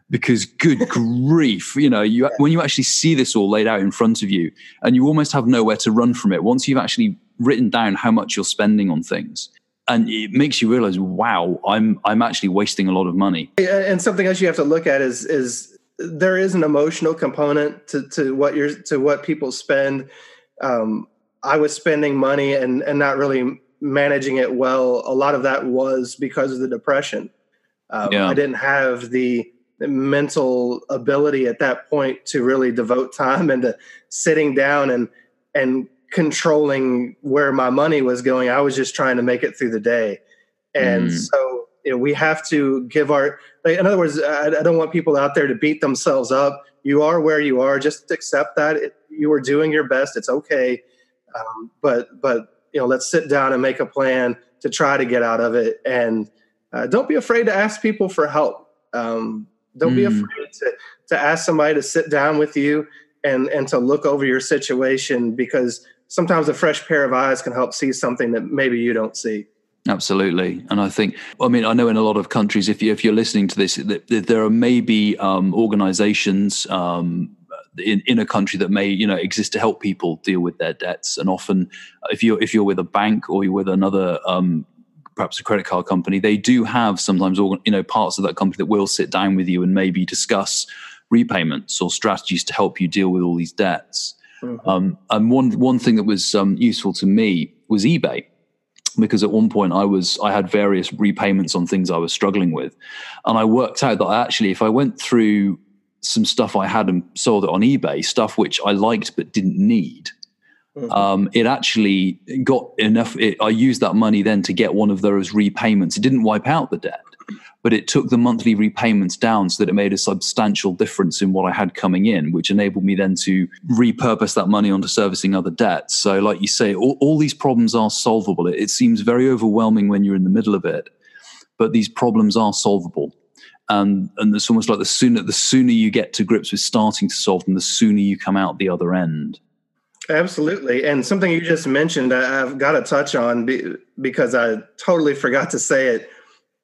Because good [laughs] grief, you know, you when you actually see this all laid out in front of you, and you almost have nowhere to run from it. Once you've actually written down how much you're spending on things, and it makes you realize, wow, I'm I'm actually wasting a lot of money. And something else you have to look at is is there is an emotional component to to what you're to what people spend. Um, I was spending money and and not really managing it well. A lot of that was because of the depression. Um, yeah. I didn't have the mental ability at that point to really devote time into sitting down and and controlling where my money was going. I was just trying to make it through the day. And mm. so you know, we have to give our, like, in other words, I, I, don't want people out there to beat themselves up. You are where you are. Just accept that it, you are doing your best. It's okay. Um, but, but, you know, let's sit down and make a plan to try to get out of it. And uh, don't be afraid to ask people for help. Um, don't mm. be afraid to, to ask somebody to sit down with you and, and to look over your situation because sometimes a fresh pair of eyes can help see something that maybe you don't see. Absolutely, and I think I mean I know in a lot of countries, if you if you're listening to this, that there are maybe um, organisations um, in, in a country that may you know exist to help people deal with their debts, and often if you're if you're with a bank or you're with another um, perhaps a credit card company, they do have sometimes you know parts of that company that will sit down with you and maybe discuss repayments or strategies to help you deal with all these debts. Mm-hmm. Um, and one one thing that was um, useful to me was eBay because at one point I was I had various repayments on things I was struggling with, and I worked out that I actually if I went through some stuff I had and sold it on eBay, stuff which I liked but didn't need. Mm-hmm. Um, it actually got enough. It, I used that money then to get one of those repayments. It didn't wipe out the debt, but it took the monthly repayments down so that it made a substantial difference in what I had coming in, which enabled me then to repurpose that money onto servicing other debts. So, like you say, all, all these problems are solvable. It, it seems very overwhelming when you're in the middle of it, but these problems are solvable. And, and it's almost like the sooner the sooner you get to grips with starting to solve them, the sooner you come out the other end. Absolutely. And something you just mentioned, I've got to touch on because I totally forgot to say it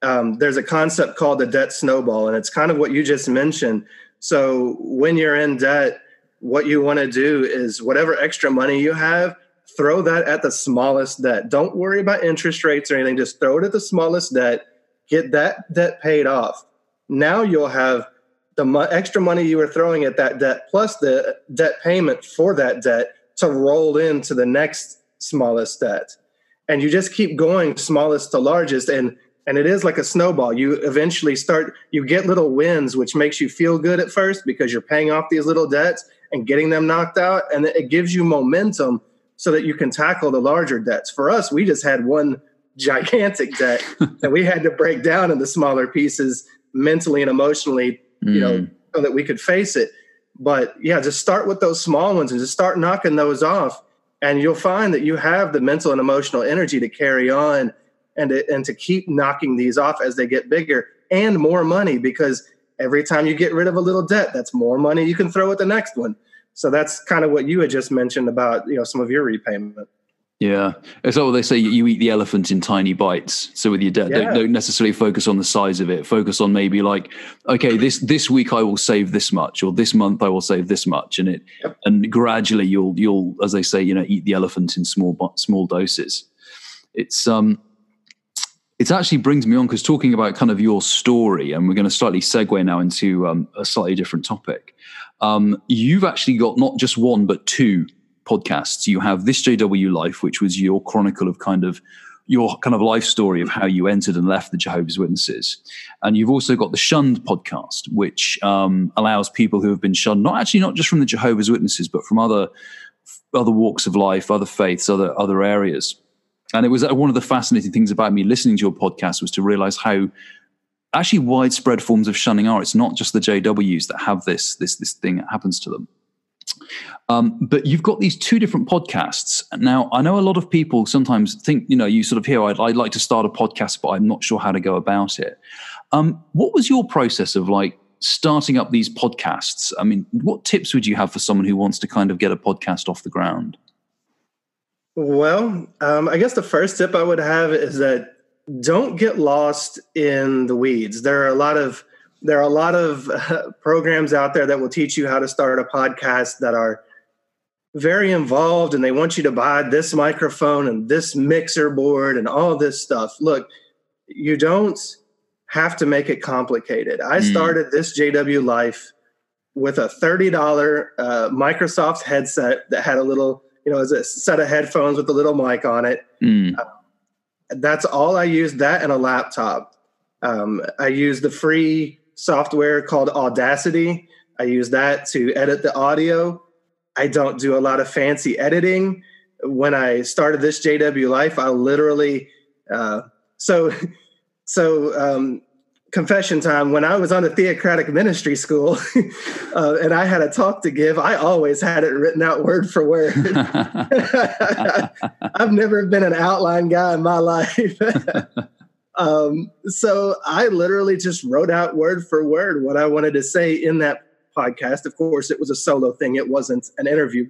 um, there's a concept called the debt snowball, and it's kind of what you just mentioned. So when you're in debt, what you want to do is whatever extra money you have, throw that at the smallest debt. Don't worry about interest rates or anything. Just throw it at the smallest debt. Get that debt paid off. Now you'll have the mo- extra money you were throwing at that debt plus the debt payment for that debt to roll into the next smallest debt. And you just keep going smallest to largest. And and it is like a snowball you eventually start you get little wins which makes you feel good at first because you're paying off these little debts and getting them knocked out and it gives you momentum so that you can tackle the larger debts for us we just had one gigantic debt [laughs] that we had to break down into smaller pieces mentally and emotionally mm. you know mm. so that we could face it but yeah just start with those small ones and just start knocking those off and you'll find that you have the mental and emotional energy to carry on and to, and to keep knocking these off as they get bigger and more money because every time you get rid of a little debt, that's more money you can throw at the next one. So that's kind of what you had just mentioned about you know some of your repayment. Yeah, it's like what they say: you eat the elephant in tiny bites. So with your debt, yeah. don't, don't, necessarily focus on the size of it. Focus on maybe like, okay, this this week I will save this much, or this month I will save this much, and it yep. and gradually you'll you'll, as they say, you know, eat the elephant in small small doses. It's um it actually brings me on because talking about kind of your story, and we're going to slightly segue now into um, a slightly different topic. Um, you've actually got not just one but two podcasts. You have this JW Life, which was your chronicle of kind of your kind of life story of how you entered and left the Jehovah's Witnesses, and you've also got the Shunned podcast, which um, allows people who have been shunned, not actually not just from the Jehovah's Witnesses, but from other other walks of life, other faiths, other other areas and it was uh, one of the fascinating things about me listening to your podcast was to realize how actually widespread forms of shunning are. It's not just the JWs that have this this this thing that happens to them. Um, but you've got these two different podcasts. Now, I know a lot of people sometimes think, you know, you sort of hear, I'd, I'd like to start a podcast, but I'm not sure how to go about it. Um, what was your process of like starting up these podcasts? I mean, what tips would you have for someone who wants to kind of get a podcast off the ground? Well, um, I guess the first tip I would have is that don't get lost in the weeds. There are a lot of there are a lot of uh, programs out there that will teach you how to start a podcast that are very involved and they want you to buy this microphone and this mixer board and all this stuff. Look, you don't have to make it complicated. I mm. started this JW Life with a $30 uh, Microsoft headset that had a little you know, as a set of headphones with a little mic on it. Mm. Uh, that's all I used, That and a laptop. Um, I used the free software called Audacity. I use that to edit the audio. I don't do a lot of fancy editing. When I started this JW Life, I literally uh, so [laughs] so um, confession time when i was on the theocratic ministry school [laughs] uh, and i had a talk to give i always had it written out word for word [laughs] i've never been an outline guy in my life um, so i literally just wrote out word for word what i wanted to say in that podcast of course it was a solo thing it wasn't an interview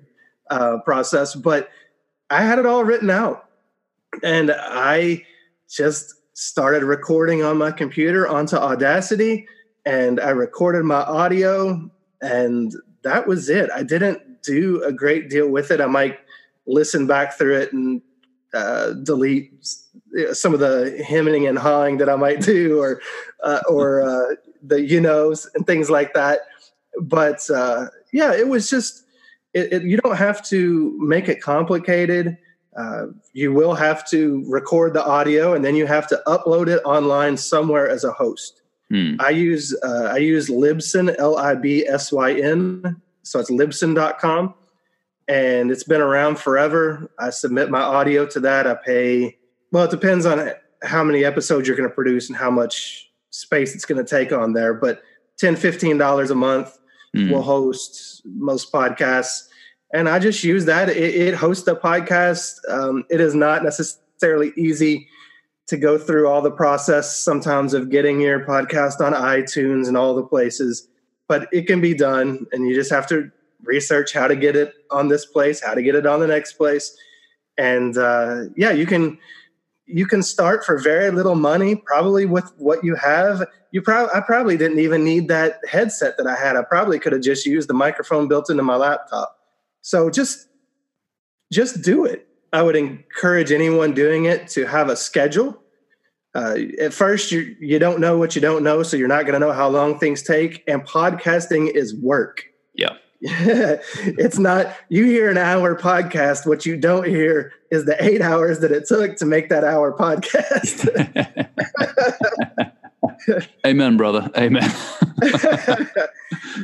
uh, process but i had it all written out and i just started recording on my computer onto Audacity and I recorded my audio and that was it. I didn't do a great deal with it. I might listen back through it and uh, delete some of the hemming and hawing that I might do, or uh, or uh, the you knows and things like that. But uh, yeah, it was just it, it, you don't have to make it complicated. Uh, you will have to record the audio and then you have to upload it online somewhere as a host. Hmm. I use uh, I use Libsyn L I B S Y N, so it's libsyn.com and it's been around forever. I submit my audio to that. I pay well, it depends on how many episodes you're going to produce and how much space it's going to take on there, but 10 15 dollars a month mm. will host most podcasts. And i just use that. It, it hosts the podcast. Um, it is not necessarily easy to go through all the process sometimes of getting your podcast on itunes and all the places but it can be done and you just have to research how to get it on this place how to get it on the next place. And uh, yeah you can you can start for very little money, probably with what you have. You probably I probably didn't even need that headset that I had. I probably could have just used the microphone built into my laptop. So just just do it. I would encourage anyone doing it to have a schedule. Uh, at first, you you don't know what you don't know, so you're not going to know how long things take. And podcasting is work. Yeah. [laughs] it's not you hear an hour podcast what you don't hear is the eight hours that it took to make that hour podcast. [laughs] Amen brother. Amen. [laughs]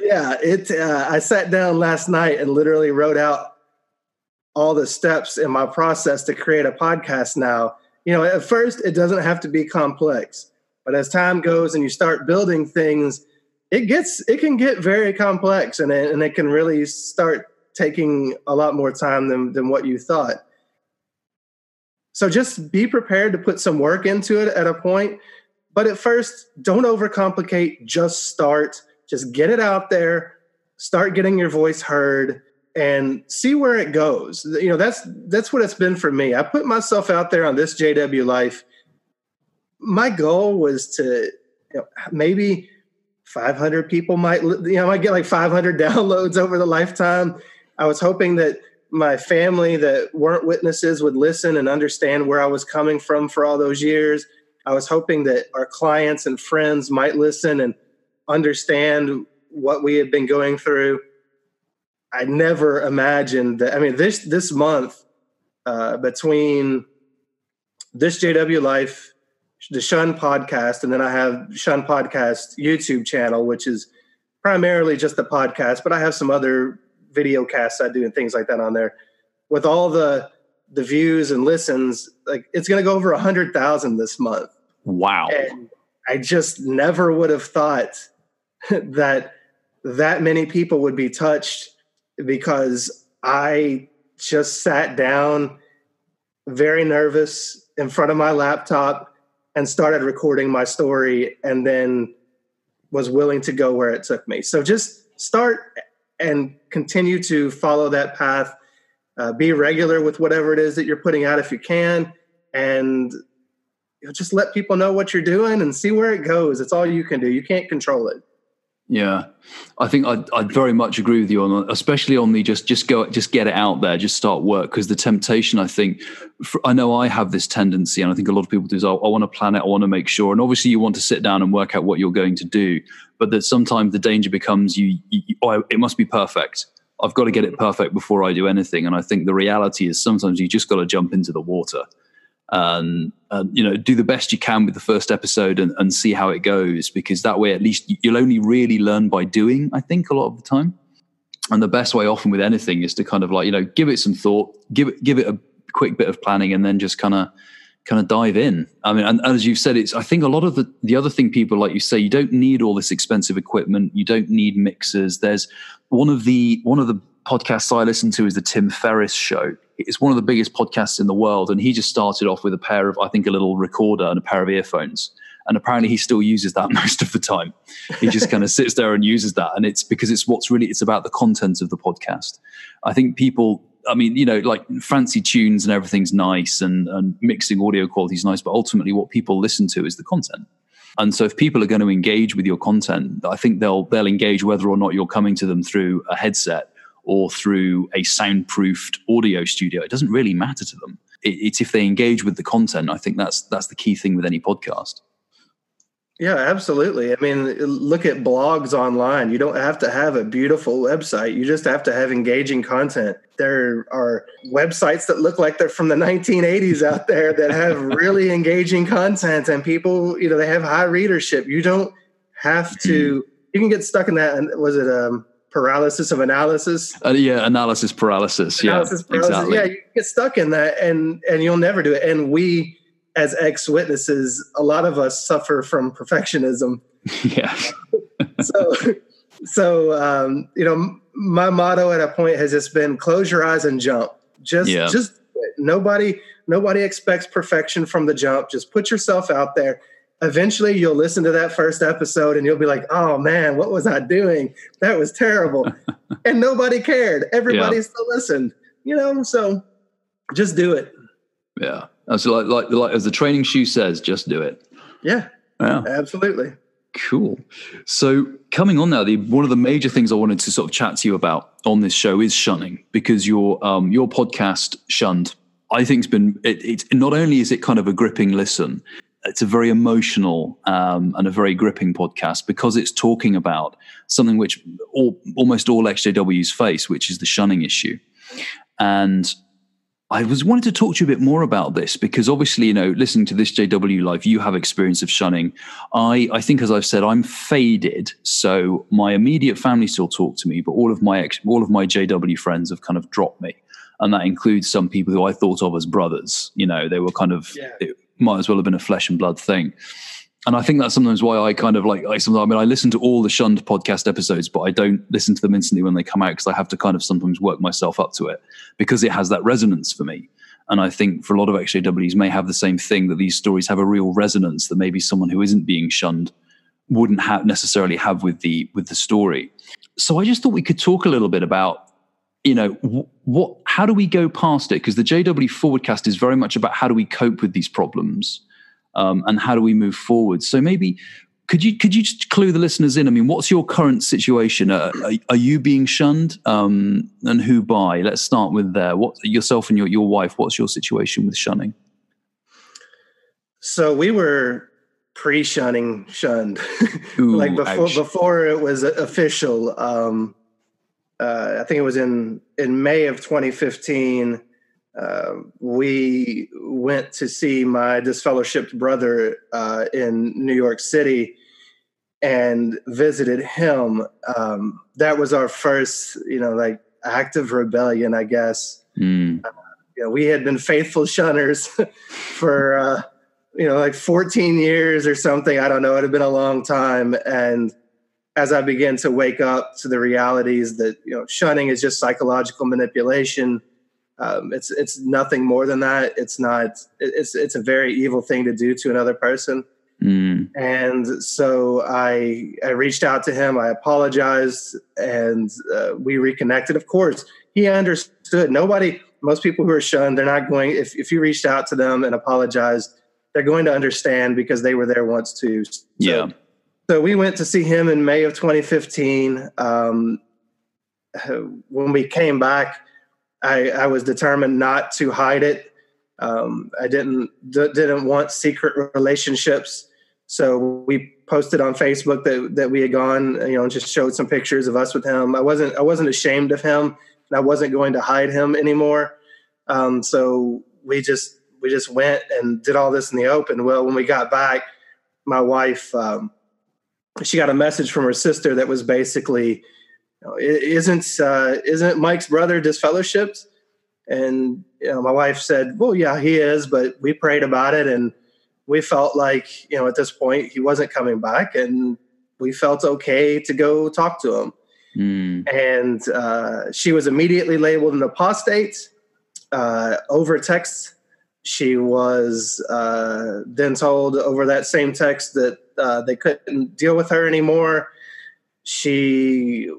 Yeah it uh, i sat down last night and literally wrote out all the steps in my process to create a podcast now. You know at first it doesn't have to be complex but as time goes and you start building things it gets it can get very complex and it, and it can really start taking a lot more time than than what you thought. So just be prepared to put some work into it at a point but at first don't overcomplicate. Just start. Just get it out there. Start getting your voice heard and see where it goes. You know that's that's what it's been for me. I put myself out there on this jw life. My goal was to you know, maybe 500 people might, you know, I might get like 500 [laughs] downloads over the lifetime. I was hoping that my family that weren't witnesses would listen and understand where I was coming from for all those years. I was hoping that our clients and friends might listen and understand what we had been going through. I never imagined that. I mean, this this month uh, between this JW Life the Shunned podcast, and then I have Shunned podcast YouTube channel, which is primarily just a podcast, but I have some other video casts I do and things like that on there. With all the the views and listens, like it's going to go over a hundred thousand this month. Wow! And I just never would have thought [laughs] that that many people would be touched because I just sat down, very nervous, in front of my laptop and started recording my story and then was willing to go where it took me. So just start and continue to follow that path. Uh, be regular with whatever it is that you're putting out if you can, and just let people know what you're doing and see where it goes. It's all you can do. You can't control it. Yeah, I think I'd, I'd, very much agree with you on, especially on the just just go just get it out there, just start work because the temptation. I think for, I know I have this tendency, and I think a lot of people do. Is I, I want to plan it, I want to make sure, and obviously you want to sit down and work out what you're going to do, but that sometimes the danger becomes you. you oh, it must be perfect. I've got to get it mm. perfect before I do anything, and I think the reality is sometimes you just got to jump into the water and you know do the best you can with the first episode and, and, see how it goes because that way at least you'll only really learn by doing i think a lot of the time. And the best way often with anything is to kind of like you know give it some thought give it give it a quick bit of planning and then just kind of kind of dive in. I mean and, and as you've said it's i think a lot of the the other thing people like you say you don't need all this expensive equipment you don't need mixers. There's one of the one of the podcasts i listen to is the tim ferriss show it's one of the biggest podcasts in the world. And he just started off with a pair of, I think, a little recorder and a pair of earphones. And apparently he still uses that [laughs] most of the time. He just kind of sits there and uses that. And it's because it's what's really, it's about the content of the podcast. I think people, I mean, you know, like fancy tunes and everything's nice and, and mixing audio quality is nice, but ultimately what people listen to is the content. And so if people are going to engage with your content, I think they'll they'll engage whether or not you're coming to them through a headset or through a soundproofed audio studio. It doesn't really matter to them. It, it's if they engage with the content. I think that's that's the key thing with any podcast. Yeah, absolutely. I mean, look at blogs online. You don't have to have a beautiful website. You just have to have engaging content. There are websites that look like they're from the [laughs] 1980s out there that have really [laughs] engaging content and people, you know, they have high readership. You don't have to, mm-hmm. you can get stuck in that. And was it um, paralysis of analysis? Uh, yeah, analysis paralysis. Analysis yeah, paralysis. Exactly. Yeah, you get stuck in that and, and you'll never do it. And we, as ex witnesses, a lot of us suffer from perfectionism. [laughs] Yeah. so, so um, you know, my motto at a point has just been close your eyes and jump. Just, yeah. just nobody, nobody expects perfection from the jump. Just put yourself out there. Eventually, you'll listen to that first episode and you'll be like, "Oh man, what was I doing? That was terrible," [laughs] and nobody cared. Everybody yeah. still listened. You know, so just do it. Yeah. So like, like, like as the training shoe says, just do it. Yeah. Yeah. Absolutely. Cool. So coming on now, the one of the major things I wanted to sort of chat to you about on this show is shunning because your um, your podcast shunned. I think it's been it, it's not only is it kind of a gripping listen, it's a very emotional um, and a very gripping podcast because it's talking about something which all, almost all XJWs face, which is the shunning issue. And I was wanted to talk to you a bit more about this because obviously, you know, listening to this JW Life, you have experience of shunning. I, I think, as I've said, I'm faded, so my immediate family still talk to me, but all of my ex, all of my JW friends have kind of dropped me, and that includes some people who I thought of as brothers. You know, they were kind of yeah. it might as well have been a flesh and blood thing and I think that's sometimes why I kind of like I sometimes I mean I listen to all the shunned podcast episodes, but I don't listen to them instantly when they come out because I have to kind of sometimes work myself up to it because it has that resonance for me. And I think for a lot of XJWs may have the same thing that these stories have a real resonance that maybe someone who isn't being shunned wouldn't necessarily have with the with the story. So I just thought we could talk a little bit about you know what how do we go past it because the JW forwardcast is very much about how do we cope with these problems um, and how do we move forward? So maybe could you could you just clue the listeners in? I mean, what's your current situation? Uh, are, are, you being shunned, um, and who by? Let's start with there. What yourself and your your wife? What's your situation with shunning? So we were pre-shunning shunned, [laughs] Ooh, like before ouch. before it was official. Um, uh, I think it was in in May of 2015 uh, we went to see my disfellowshipped brother uh, in New York City and visited him. Um, that was our first, you know, like act of rebellion, I guess. Mm. You know, we had been faithful shunners [laughs] for, uh, you know, like 14 years or something. I don't know. It had been a long time. And as I began to wake up to the realities that, you know, shunning is just psychological manipulation um, it's it's nothing more than that. It's not. It's it's a very evil thing to do to another person. Mm. And so I I reached out to him. I apologized, and uh, we reconnected. Of course, he understood. Nobody, most people who are shunned, they're not going. If if you reached out to them and apologized, they're going to understand because they were there once too. So, yeah. So we went to see him in May of 2015. Um, when we came back I, I was determined not to hide it. Um, I didn't d- didn't want secret relationships, so we posted on Facebook that that we had gone, you know, and just showed some pictures of us with him. I wasn't I wasn't ashamed of him, and I wasn't going to hide him anymore. Um, so we just we just went and did all this in the open. Well, when we got back, my wife um, she got a message from her sister that was basically isn't uh, isn't Mike's brother disfellowshipped? And you know, my wife said, "Well, yeah, he is," but we prayed about it, and we felt like you know at this point he wasn't coming back, and we felt okay to go talk to him. Mm. And uh, she was immediately labeled an apostate uh, over text. She was uh, then told over that same text that uh, they couldn't deal with her anymore. She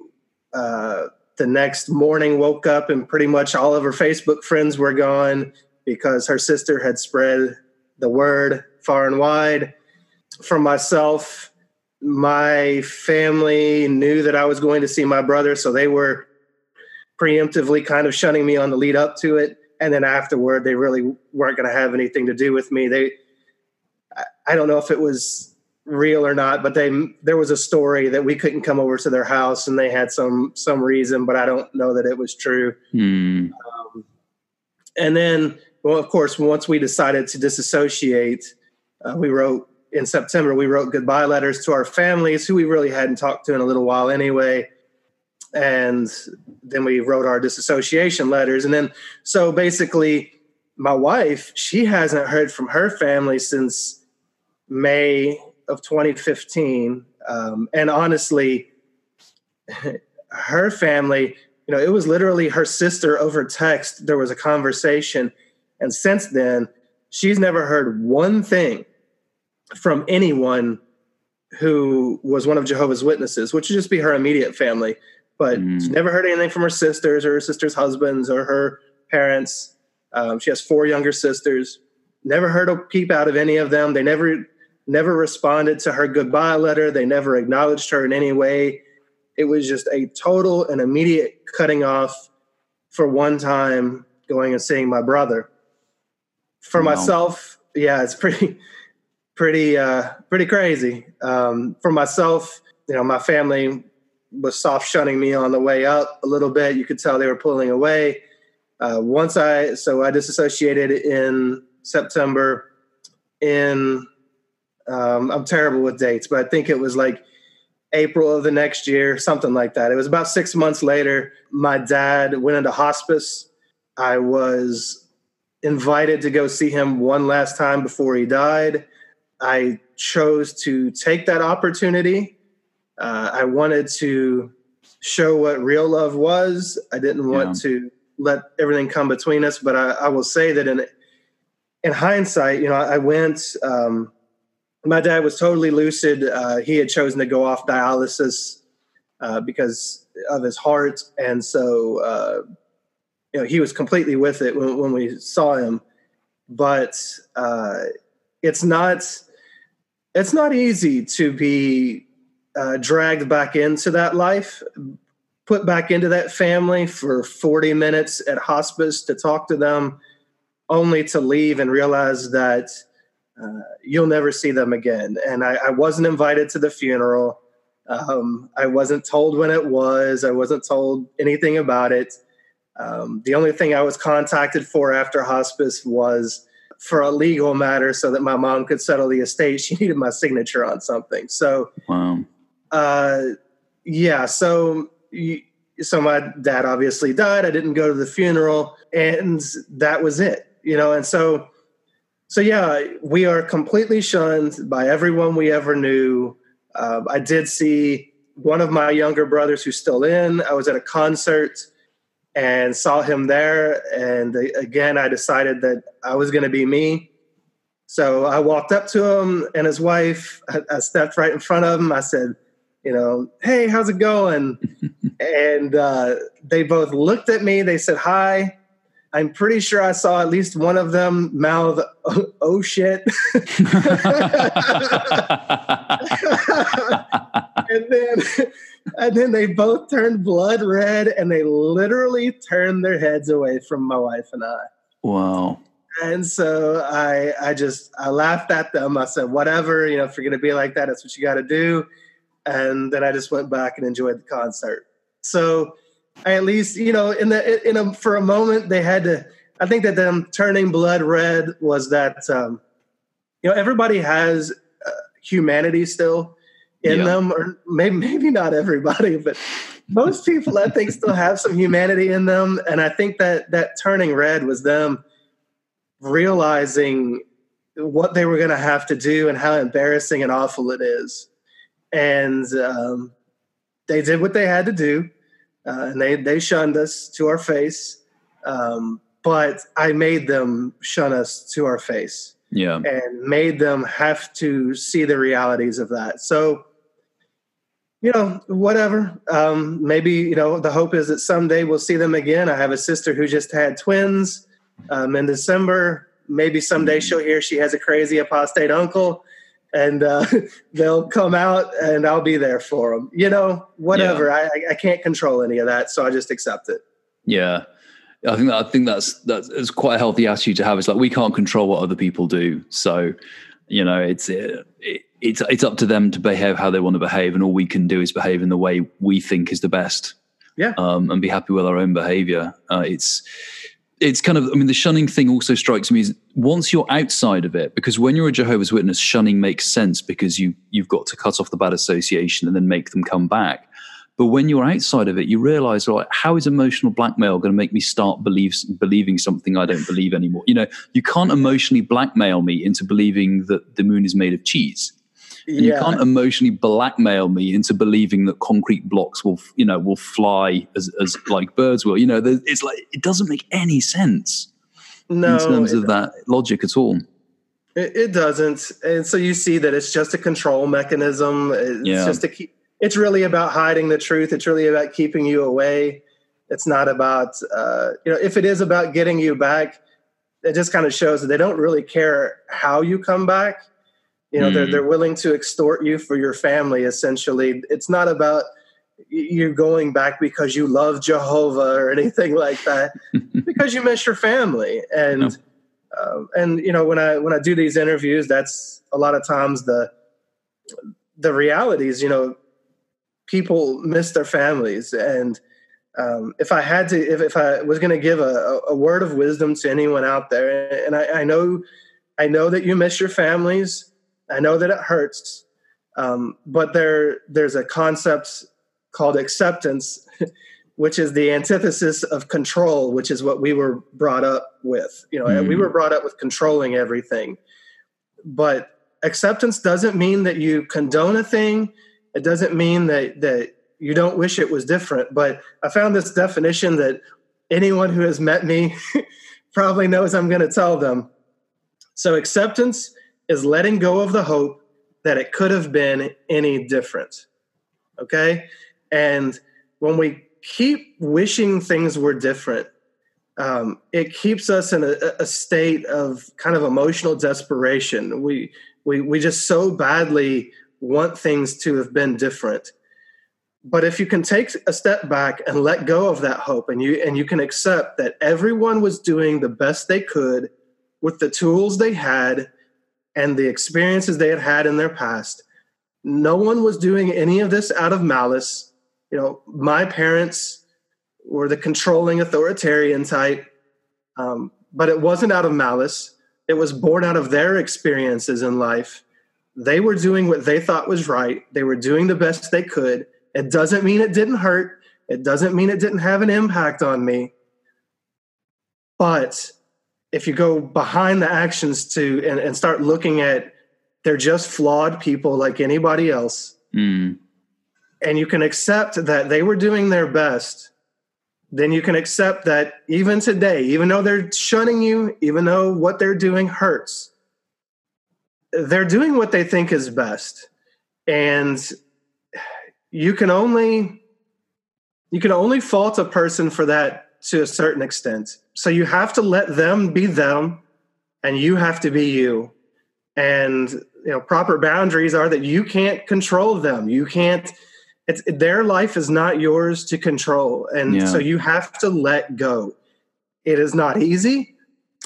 uh, the next morning woke up and pretty much all of her Facebook friends were gone because her sister had spread the word far and wide. For myself, my family knew that I was going to see my brother, so they were preemptively kind of shunning me on the lead up to it. And then afterward, they really weren't going to have anything to do with me. They, I don't know if it was real or not, but they there was a story that we couldn't come over to their house, and they had some some reason, but I don't know that it was true. Mm. Um, and then, well, of course, once we decided to disassociate, uh, we wrote in September. We wrote goodbye letters to our families, who we really hadn't talked to in a little while anyway. And then we wrote our disassociation letters, and then so basically, my wife she hasn't heard from her family since May of 2015. Um, and honestly, her family, you know, it was literally her sister over text. There was a conversation. And since then, she's never heard one thing from anyone who was one of Jehovah's Witnesses, which would just be her immediate family. But mm. she's never heard anything from her sisters or her sisters' husbands or her parents. Um, she has four younger sisters. Never heard a peep out of any of them. They never never responded to her goodbye letter. They never acknowledged her in any way. It was just a total and immediate cutting off for one time going and seeing my brother. For wow. myself, yeah, it's pretty, pretty, uh, pretty crazy. Um, for myself, you know, my family was soft shunning me on the way up a little bit. You could tell they were pulling away. Uh, once I, so I disassociated in September. In um, I'm terrible with dates, but I think it was like April of the next year, something like that. It was about six months later. My dad went into hospice. I was invited to go see him one last time before he died. I chose to take that opportunity. Uh, I wanted to show what real love was. I didn't want yeah. to let everything come between us. But I, I, will say that in in hindsight, you know, I went. Um, my dad was totally lucid. Uh, he had chosen to go off dialysis uh, because of his heart, and so uh, you know he was completely with it when, when we saw him. But uh, it's not it's not easy to be uh, dragged back into that life, put back into that family for forty minutes at hospice to talk to them, only to leave and realize that uh, you'll never see them again. And I, I wasn't invited to the funeral. Um, I wasn't told when it was. I wasn't told anything about it. Um, the only thing I was contacted for after hospice was for a legal matter so that my mom could settle the estate. She [laughs] needed my signature on something. So, wow. Uh, yeah. So, so my dad obviously died. I didn't go to the funeral, and that was it. You know, and so so yeah, we are completely shunned by everyone we ever knew. Um, I did see one of my younger brothers who's still in. I was at a concert and saw him there, and again, I decided that I was going to be me. So I walked up to him and his wife. I, I stepped right in front of him. I said, you know, hey, how's it going? [laughs] and uh, they both looked at me. They said hi. I'm pretty sure I saw at least one of them mouth, "Oh, [laughs] oh shit," [laughs] and then and then they both turned blood red, and they literally turned their heads away from my wife and I. Wow. And so I I just I laughed at them. I said, "Whatever, you know, if you're gonna be like that, that's what you got to do." And then I just went back and enjoyed the concert. So at least you know in the in a for a moment they had to i think that them turning blood red was that um you know everybody has uh, humanity still in yeah. them or maybe maybe not everybody but most people i think still have some humanity in them. And i think that that turning red was them realizing what they were going to have to do and how embarrassing and awful it is. And um, they did what they had to do uh, and they they shunned us to our face. Um, but I made them shun us to our face. Yeah, and made them have to see the realities of that. So you know, whatever. Um, maybe you know the hope is that someday we'll see them again. I have a sister who just had twins um, in December. Maybe someday she'll hear she has a crazy apostate uncle, and uh, [laughs] they'll come out, and I'll be there for them. You know, whatever. Yeah. I, I can't control any of that, so I just accept it. Yeah. I think that I think that's that's quite a healthy attitude to have. It's like we can't control what other people do, so you know it's it, it's it's up to them to behave how they want to behave, and all we can do is behave in the way we think is the best. Yeah, um, and be happy with our own behavior. Uh, it's it's kind of I mean the shunning thing also strikes me as once you're outside of it, because when you're a Jehovah's Witness, shunning makes sense because you you've got to cut off the bad association and then make them come back. But when you're outside of it, you realize, right, how is emotional blackmail going to make me start believe, believing something I don't believe anymore? You know, you can't emotionally blackmail me into believing that the moon is made of cheese. And yeah. you can't emotionally blackmail me into believing that concrete blocks will, you know, will fly as, as like birds will. You know, it's like it doesn't make any sense no, in terms of that logic at all. It, it, doesn't, and so you see that it's just a control mechanism. It's yeah. just to keep it's really about hiding the truth. It's really about keeping you away. It's not about, uh, you know, if it is about getting you back, it just kind of shows that they don't really care how you come back. You know, mm. they're, they're willing to extort you for your family, essentially. It's not about you going back because you love Jehovah or anything like that, [laughs] because you miss your family. And, no. um, and, you know, when I, when I do these interviews, that's a lot of times the, the realities, you know, people miss their families and um, if I had to, if, if I was going to give a, a, word of wisdom to anyone out there, and I, I, know, I know that you miss your families. I know that it hurts, um, but there, there's a concept called acceptance, [laughs] which is the antithesis of control, which is what we were brought up with. You know, mm. we were brought up with controlling everything, but acceptance doesn't mean that you condone a thing it doesn't mean that that you don't wish it was different. But I found this definition that anyone who has met me [laughs] probably knows I'm going to tell them. So acceptance is letting go of the hope that it could have been any different. Okay? And when we keep wishing things were different, um, it keeps us in a, a, state of kind of emotional desperation. We we we just so badly want things to have been different but if you can take a step back and let go of that hope and you and you can accept that everyone was doing the best they could with the tools they had and the experiences they had had in their past no one was doing any of this out of malice you know my parents were the controlling authoritarian type um, but it wasn't out of malice it was born out of their experiences in life they were doing what they thought was right. They were doing the best they could. It doesn't mean it didn't hurt. It doesn't mean it didn't have an impact on me. But if you go behind the actions to and, and start looking at they're just flawed people like anybody else. Mm. And you can accept that they were doing their best, then you can accept that even today, even though they're shunning you, even though what they're doing hurts, they're doing what they think is best and you can only you can only fault a person for that to a certain extent. So you have to let them be them and you have to be you. And you know proper boundaries are that you can't control them. You can't it's their life is not yours to control. And yeah. so you have to let go. It is not easy.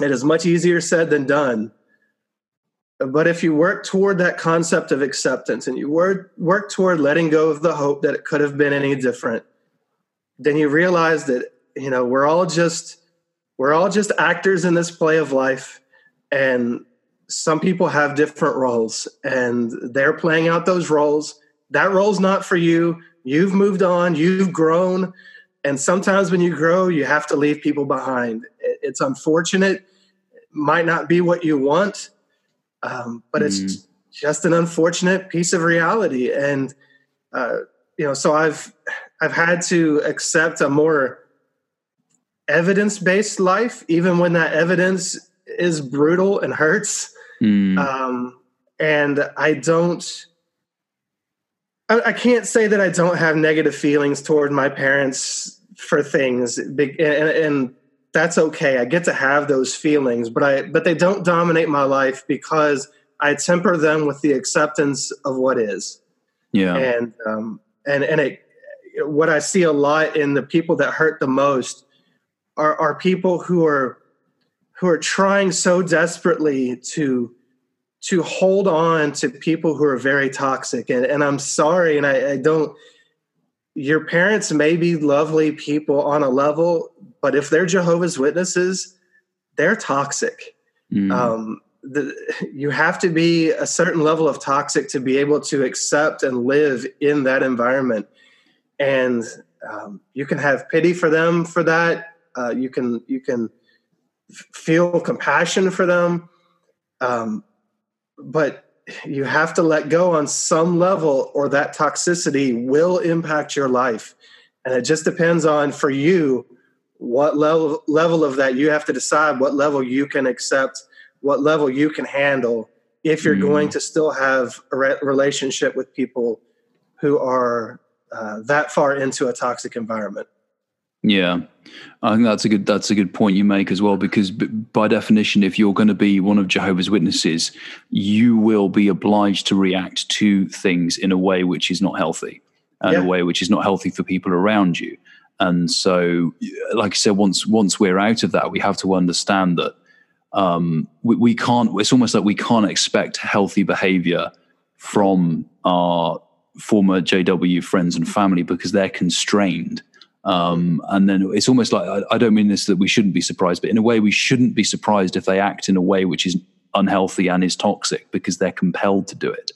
It is much easier said than done. But if you work toward that concept of acceptance and you work, work toward letting go of the hope that it could have been any different, then you realize that, you know, we're all just, we're all just actors in this play of life. And some people have different roles and they're playing out those roles. That role's not for you. You've moved on, you've grown. And sometimes when you grow, you have to leave people behind. It's unfortunate, it might not be what you want, um, but it's mm. just an unfortunate piece of reality. And uh, you know, so I've I've had to accept a more evidence based life, even when that evidence is brutal and hurts. Mm. Um, and I don't. I, I can't say that I don't have negative feelings toward my parents for things, and, and that's okay. I get to have those feelings, but I but they don't dominate my life because I temper them with the acceptance of what is. Yeah, and um, and and it what I see a lot in the people that hurt the most are are people who are who are trying so desperately to to hold on to people who are very toxic. And, and i'm sorry and I, I don't your parents may be lovely people on a level but if they're jehovah's witnesses they're toxic. Mm. um, the, you have to be a certain level of toxic to be able to accept and live in that environment. And um, you can have pity for them for that uh, you can you can feel compassion for them. Um, but you have to let go on some level or that toxicity will impact your life. And it just depends on for you what level level of that you have to decide what level you can accept what level you can handle if you're mm. going to still have a re- relationship with people who are uh, that far into a toxic environment yeah, I think that's a good that's a good point you make as well because by definition, if you're going to be one of Jehovah's Witnesses, you will be obliged to react to things in a way which is not healthy, and yeah. a way which is not healthy for people around you. And so, like I said, once once we're out of that, we have to understand that um, we, we can't. It's almost like we can't expect healthy behavior from our former JW friends and family because they're constrained um, and then it's almost like I, I, don't mean this that we shouldn't be surprised, but in a way, we shouldn't be surprised if they act in a way which is unhealthy and is toxic because they're compelled to do it,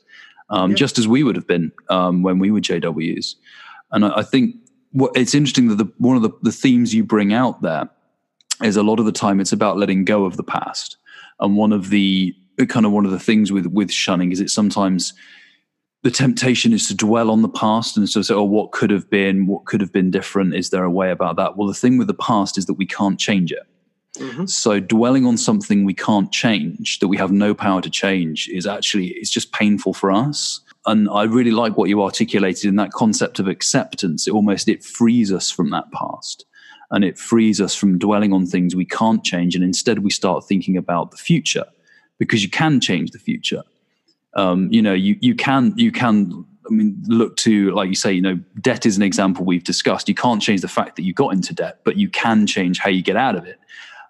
um, just as we would have been um, when we were JWs. And I, I think what it's interesting that the, one of the, the themes you bring out there is a lot of the time it's about letting go of the past. And one of the kind of one of the things with with shunning is it sometimes the temptation is to dwell on the past and so say, oh, what could have been, what could have been different? Is there a way about that? Well, the thing with the past is that we can't change it. Mm-hmm. So dwelling on something we can't change, that we have no power to change, is actually it's just painful for us. And I really like what you articulated in that concept of acceptance. It almost it frees us from that past. And it frees us from dwelling on things we can't change. And instead we start thinking about the future because you can change the future um, you know, you you can you can I mean, look to, like you say, you know, debt is an example we've discussed. You can't change the fact that you got into debt, but you can change how you get out of it.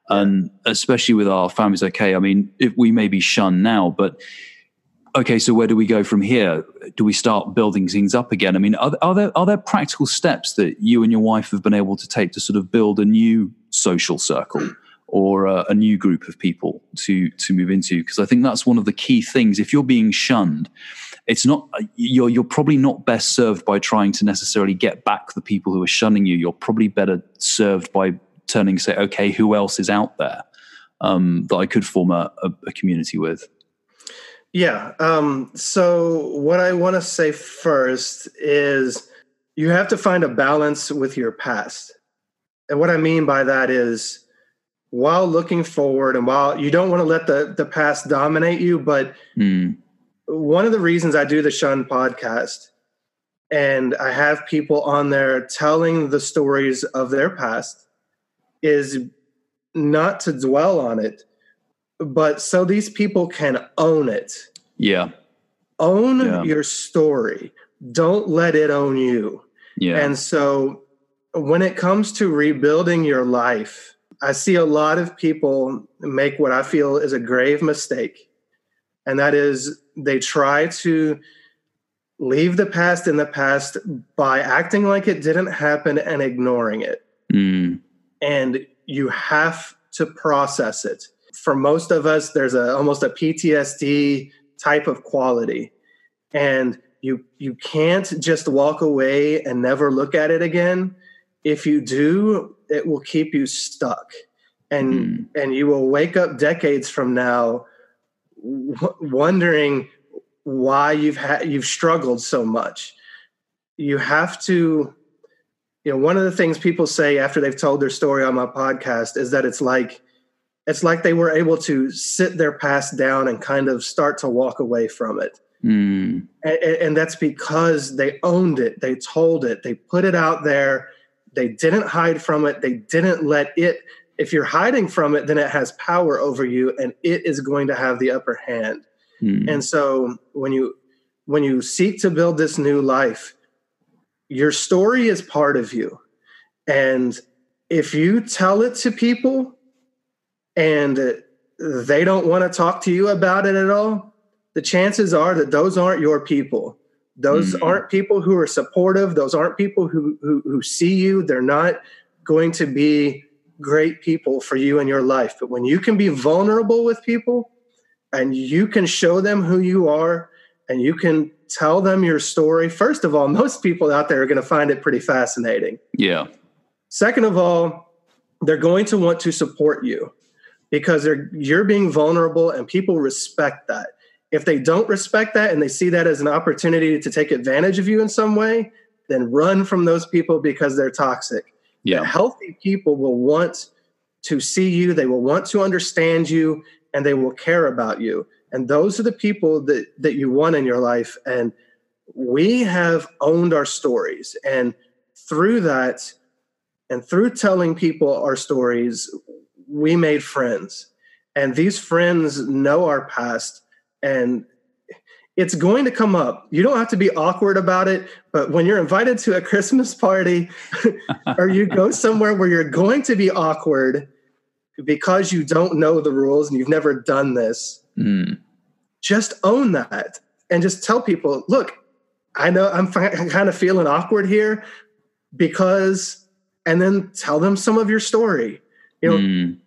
And especially with our families, okay, I mean, if we may be shunned now, but okay, so where do we go from here? Do we start building things up again? I mean, are, are there are there practical steps that you and your wife have been able to take to sort of build a new social circle? Or a, a new group of people to to move into because I think that's one of the key things. If you're being shunned, it's not you're you're probably not best served by trying to necessarily get back the people who are shunning you. You're probably better served by turning say, okay, who else is out there um, that I could form a, a, a community with. Yeah. Um, so what I want to say first is you have to find a balance with your past, and what I mean by that is while looking forward and while you don't want to let the the past dominate you but mm. one of the reasons i do the Shunned podcast and i have people on there telling the stories of their past is not to dwell on it but so these people can own it. Yeah. Own yeah. your story. Don't let it own you. Yeah. And so when it comes to rebuilding your life I see a lot of people make what I feel is a grave mistake, and that is they try to leave the past in the past by acting like it didn't happen and ignoring it. Mm. And you have to process it. For most of us, there's a almost a PTSD type of quality. And you you can't just walk away and never look at it again. If you do, it will keep you stuck. And mm. and you will wake up decades from now w- wondering why you've had you've struggled so much. You have to you know one of the things people say after they've told their story on my podcast is that it's like it's like they were able to sit their past down and kind of start to walk away from it. Mm. And, and that's because they owned it, they told it, they put it out there, they didn't hide from it, they didn't let it. If you're hiding from it, then it has power over you and it is going to have the upper hand. Mm. And so when you when you seek to build this new life, your story is part of you. And if you tell it to people and they don't want to talk to you about it at all, the chances are that those aren't your people. Those mm-hmm. aren't people who are supportive. Those aren't people who, who, who see you. They're not going to be great people for you in your life. But when you can be vulnerable with people and you can show them who you are and you can tell them your story, first of all, [laughs] most people out there are going to find it pretty fascinating. Yeah. Second of all, they're going to want to support you because you're being vulnerable and people respect that. If they don't respect that and they see that as an opportunity to take advantage of you in some way, then run from those people because they're toxic. Yeah. Healthy people will want to see you, they will want to understand you, and they will care about you. And those are the people that, that you want in your life. And we have owned our stories. And through that, and through telling people our stories, we made friends. And these friends know our past and it's going to come up. You don't have to be awkward about it, but when you're invited to a Christmas party [laughs] or you go somewhere where you're going to be awkward because you don't know the rules and you've never done this, mm. just own that and just tell people, look, I know I'm, I'm kind of feeling awkward here because and then tell them some of your story you know mm.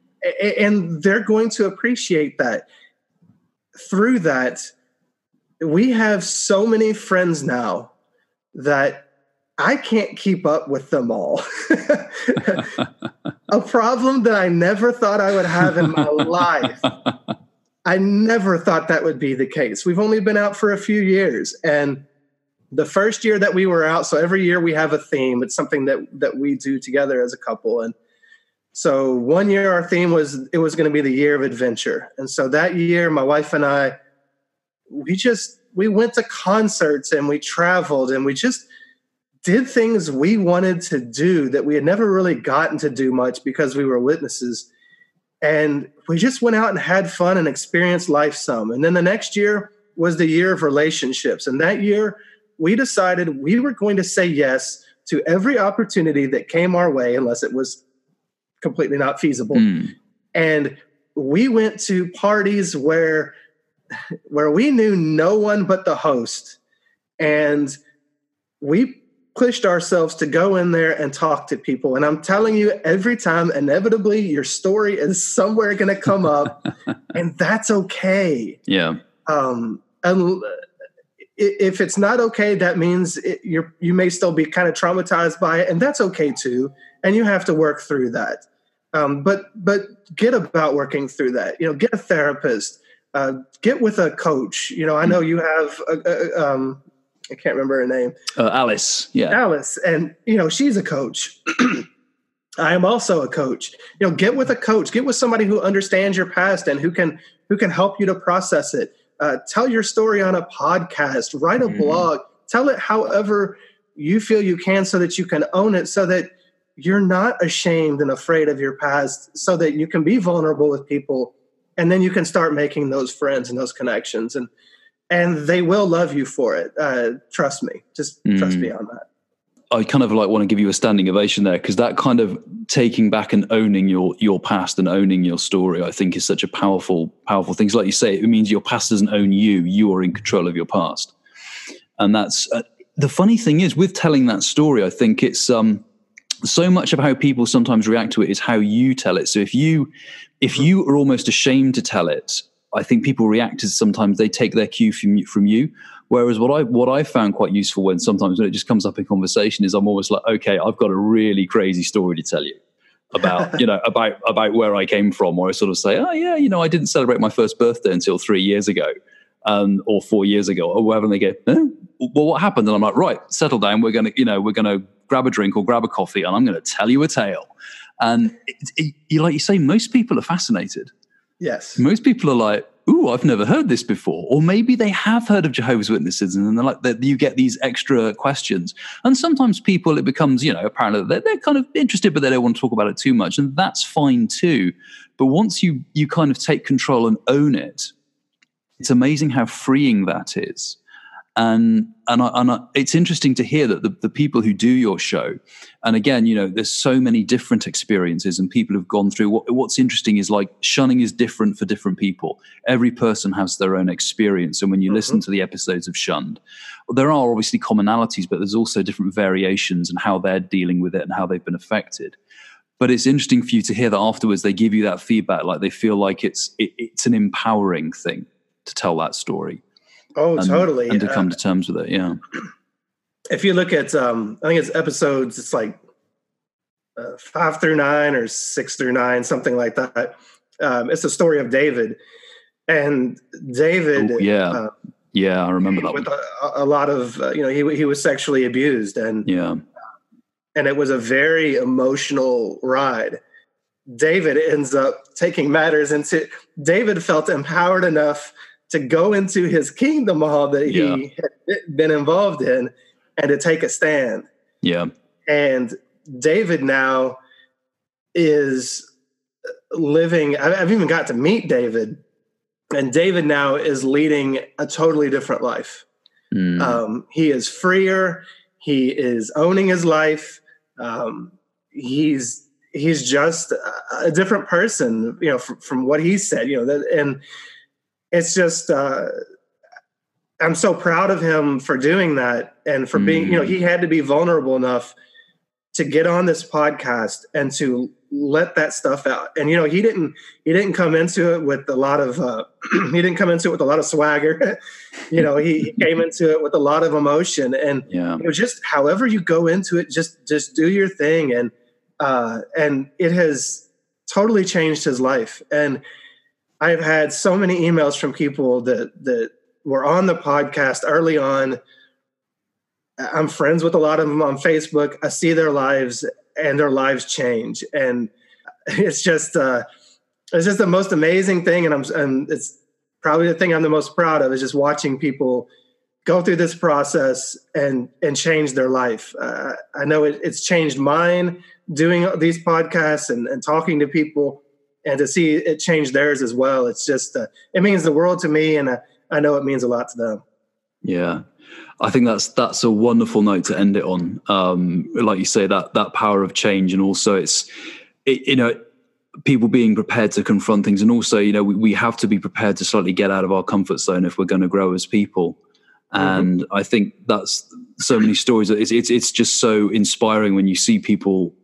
and they're going to appreciate that through that we have so many friends now that I can't keep up with them all. [laughs] a problem that I never thought I would have in my [laughs] life. I never thought that would be the case. We've only been out for a few years and the first year that we were out so every year we have a theme it's something that that we do together as a couple and so one year our theme was it was going to be the year of adventure. And so that year my wife and i we just we went to concerts and we traveled and we just did things we wanted to do that we had never really gotten to do much because we were witnesses. And we just went out and had fun and experienced life some. And then the next year was the year of relationships. And that year we decided we were going to say yes to every opportunity that came our way, unless it was completely not feasible. Mm. And we went to parties where where we knew no one but the host and we pushed ourselves to go in there and talk to people and i'm telling you every time inevitably your story is somewhere going to come up [laughs] and that's okay yeah um and if it's not okay, that means it, you're you may still be kind of traumatized by it, and that's okay too. And you have to work through that. Um, but but get about working through that. You know, get a therapist, uh, get with a coach. You know, I know you have. A, a, um, I can't remember her name. Uh, Alice. Yeah, Alice, and you know she's a coach. [clears throat] I am also a coach. You know, get with a coach. Get with somebody who understands your past and who can who can help you to process it uh, tell your story on a podcast, write a mm. blog, tell it however you feel you can so that you can own it, so that you're not ashamed and afraid of your past, so that you can be vulnerable with people. And then you can start making those friends and those connections. And and they will love you for it. Uh, trust me. Just mm. trust me on that. I kind of like want to give you a standing ovation there because that kind of taking back and owning your your past and owning your story, I think, is such a powerful powerful thing. So like you say, it means your past doesn't own you; you are in control of your past, and that's uh, the funny thing is with telling that story. I think it's um, so much of how people sometimes react to it is how you tell it. So if you if you are almost ashamed to tell it, I think people react as sometimes they take their cue from you, from you. Whereas what I what I found quite useful when sometimes when it just comes up in conversation is I'm almost like, okay, I've got a really crazy story to tell you about [laughs] you know about about where I came from, or I sort of say, oh yeah, you know, I didn't celebrate my first birthday until three years ago, um, or four years ago, or whatever. And they go, eh? Well, what happened? And I'm like, right, settle down. We're gonna, you know, we're gonna grab a drink or grab a coffee, and I'm gonna tell you a tale. And it, it, like you say, most people are fascinated. Yes. Most people are like, ooh, I've never heard this before. Or maybe they have heard of Jehovah's Witnesses and then they're like, that you get these extra questions. And sometimes people, it becomes, you know, apparently they're, they're kind of interested, but they don't want to talk about it too much. And that's fine too. But once you, you kind of take control and own it, it's amazing how freeing that is and and, I, and I, it's interesting to hear that the, the people who do your show and again you know there's so many different experiences and people have gone through what, what's interesting is like shunning is different for different people. Every person has their own experience. And when you mm-hmm. listen to the episodes of shunned there are obviously commonalities but there's also different variations and how they're dealing with it and how they've been affected. But it's interesting for you to hear that afterwards they give you that feedback like they feel like it's it, it's an empowering thing to tell that story Oh, and, totally. And to come uh, to terms with it, yeah. [clears throat] If you look at, um, I think it's episodes, it's like uh, five through nine or six through nine, something like that. Um, it's the story of David, and David. Oh, yeah, uh, yeah, I remember that. With a, a, lot of, uh, you know, he he was sexually abused, and yeah, and it was a very emotional ride. David ends up taking matters into. David felt empowered enough to go into his kingdom hall that yeah. he had been involved in and to take a stand. Yeah. And David now is living, I've even got to meet David, and David now is leading a totally different life. Mm. Um, he is freer, he is owning his life. Um, he's he's just a different person, you know, from, from what he said, you know, that, and it's just uh, I'm so proud of him for doing that and for being, you know, he had to be vulnerable enough to get on this podcast and to let that stuff out. And you know, he didn't he didn't come into it with a lot of uh, [clears throat] he didn't come into it with a lot of swagger. [laughs] you know, he, he, [laughs] came into it with a lot of emotion and yeah. you know, just however you go into it, just just do your thing and uh and it has totally changed his life. And I've had so many emails from people that that were on the podcast early on. I'm friends with a lot of them on Facebook. I see their lives and their lives change, and it's just uh, it's just the most amazing thing. And I'm and it's probably the thing I'm the most proud of is just watching people go through this process and and change their life. Uh, I know it, it's changed mine doing these podcasts and, and talking to people and to see it change theirs as well it's just uh, it means the world to me and uh, i know it means a lot to them yeah i think that's that's a wonderful note to end it on um, like you say that that power of change and also it's it, you know people being prepared to confront things and also you know we, we have to be prepared to slightly get out of our comfort zone if we're going to grow as people mm-hmm. and mm-hmm. i think that's so many stories it's, it's it's just so inspiring when you see people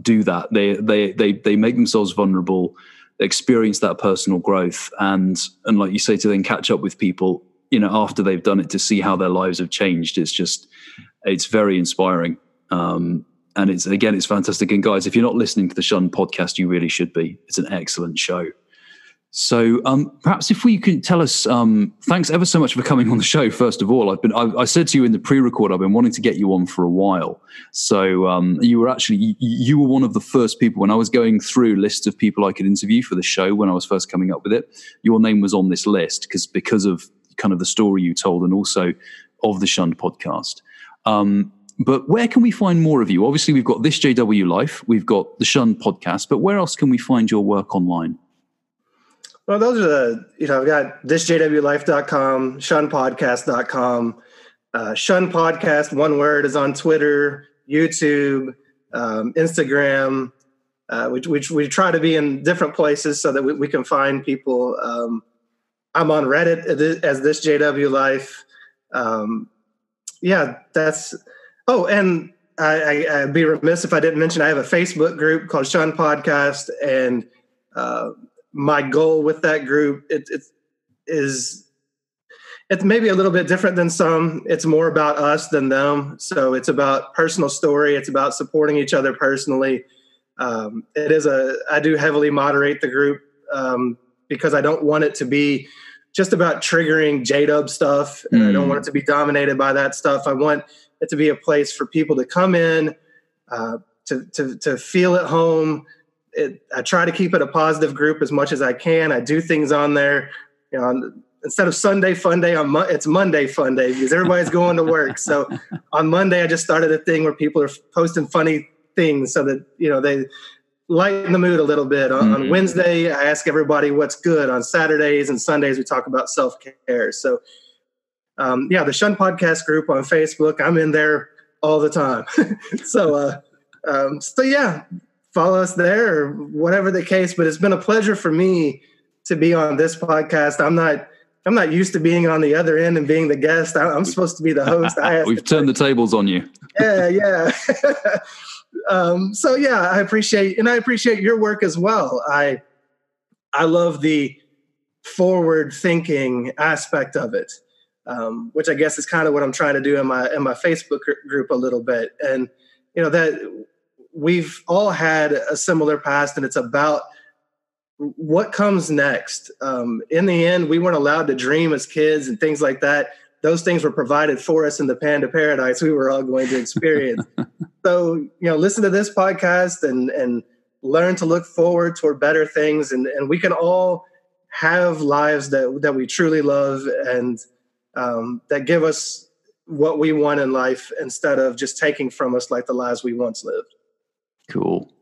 do that. They they they they make themselves vulnerable, experience that personal growth, and and like you say, to then catch up with people, you know, after they've done it, to see how their lives have changed. It's just it's very inspiring. Um, and it's again, it's fantastic. And guys, if you're not listening to the Shunned podcast, you really should be. It's an excellent show. So um, perhaps if we can tell us, um, thanks ever so much for coming on the show. First of all, I've been, I, I said to you in the pre-record, I've been wanting to get you on for a while. So um, you were actually, you, you, were one of the first people when I was going through lists of people I could interview for the show when I was first coming up with it. Your name was on this list because because of kind of the story you told and also of the Shunned podcast. Um, but where can we find more of you? Obviously, we've got this JW Life, we've got the Shunned podcast, but where else can we find your work online? Well, those are the, you know, I've got thisjwlife.com, shunnedpodcast.com. Uh, Shunned Podcast, one word, is on Twitter, YouTube, um, Instagram. Uh, we, we, we try to be in different places so that we, we can find people. Um, I'm on Reddit as this JW Life. Um, yeah, that's. Oh, and I, I, would be remiss if I didn't mention I have a Facebook group called Shunned Podcast, and uh, my goal with that group it, it is it's maybe a little bit different than some. It's more about us than them. So it's about personal story. It's about supporting each other personally. Um, it is a i do heavily moderate the group um, because i don't want it to be just about triggering j-dub stuff and mm. i don't want it to be dominated by that stuff. I want it to be a place for people to come in uh, to, to, to feel at home it, I try to keep it a positive group as much as I can. I do things on there you know, on, instead of Sunday fun day, on Mo- it's Monday fun day because everybody's [laughs] going to work. So on Monday, I just started a thing where people are posting funny things so that you know they lighten the mood a little bit. On, mm-hmm. on Wednesday, I ask everybody what's good. On Saturdays and Sundays, we talk about self care. So um, yeah, the Shunned Podcast group on Facebook, I'm in there all the time. [laughs] so uh, um, so yeah, follow us there or whatever the case. But it's been a pleasure for me to be on this podcast. I'm not I'm not used to being on the other end and being the guest. I'm supposed to be the host. [laughs] We've turned the tables on you. [laughs] Yeah, yeah. [laughs] um, so yeah, I appreciate and I appreciate your work as well. I I love the forward thinking aspect of it, um, which I guess is kind of what I'm trying to do in my in my Facebook group a little bit. And you know that we've all had a similar past, and it's about what comes next. Um, in the end, we weren't allowed to dream as kids and things like that. Those things were provided for us in the Panda Paradise we were all going to experience. [laughs] so, you know, listen to this podcast and and learn to look forward toward better things, and and we can all have lives that that we truly love and um, that give us what we want in life instead of just taking from us like the lives we once lived. Cool.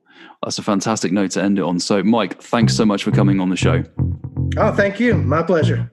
That's a fantastic note to end it on. So, Mike, thanks so much for coming on the show. Oh, thank you. My pleasure.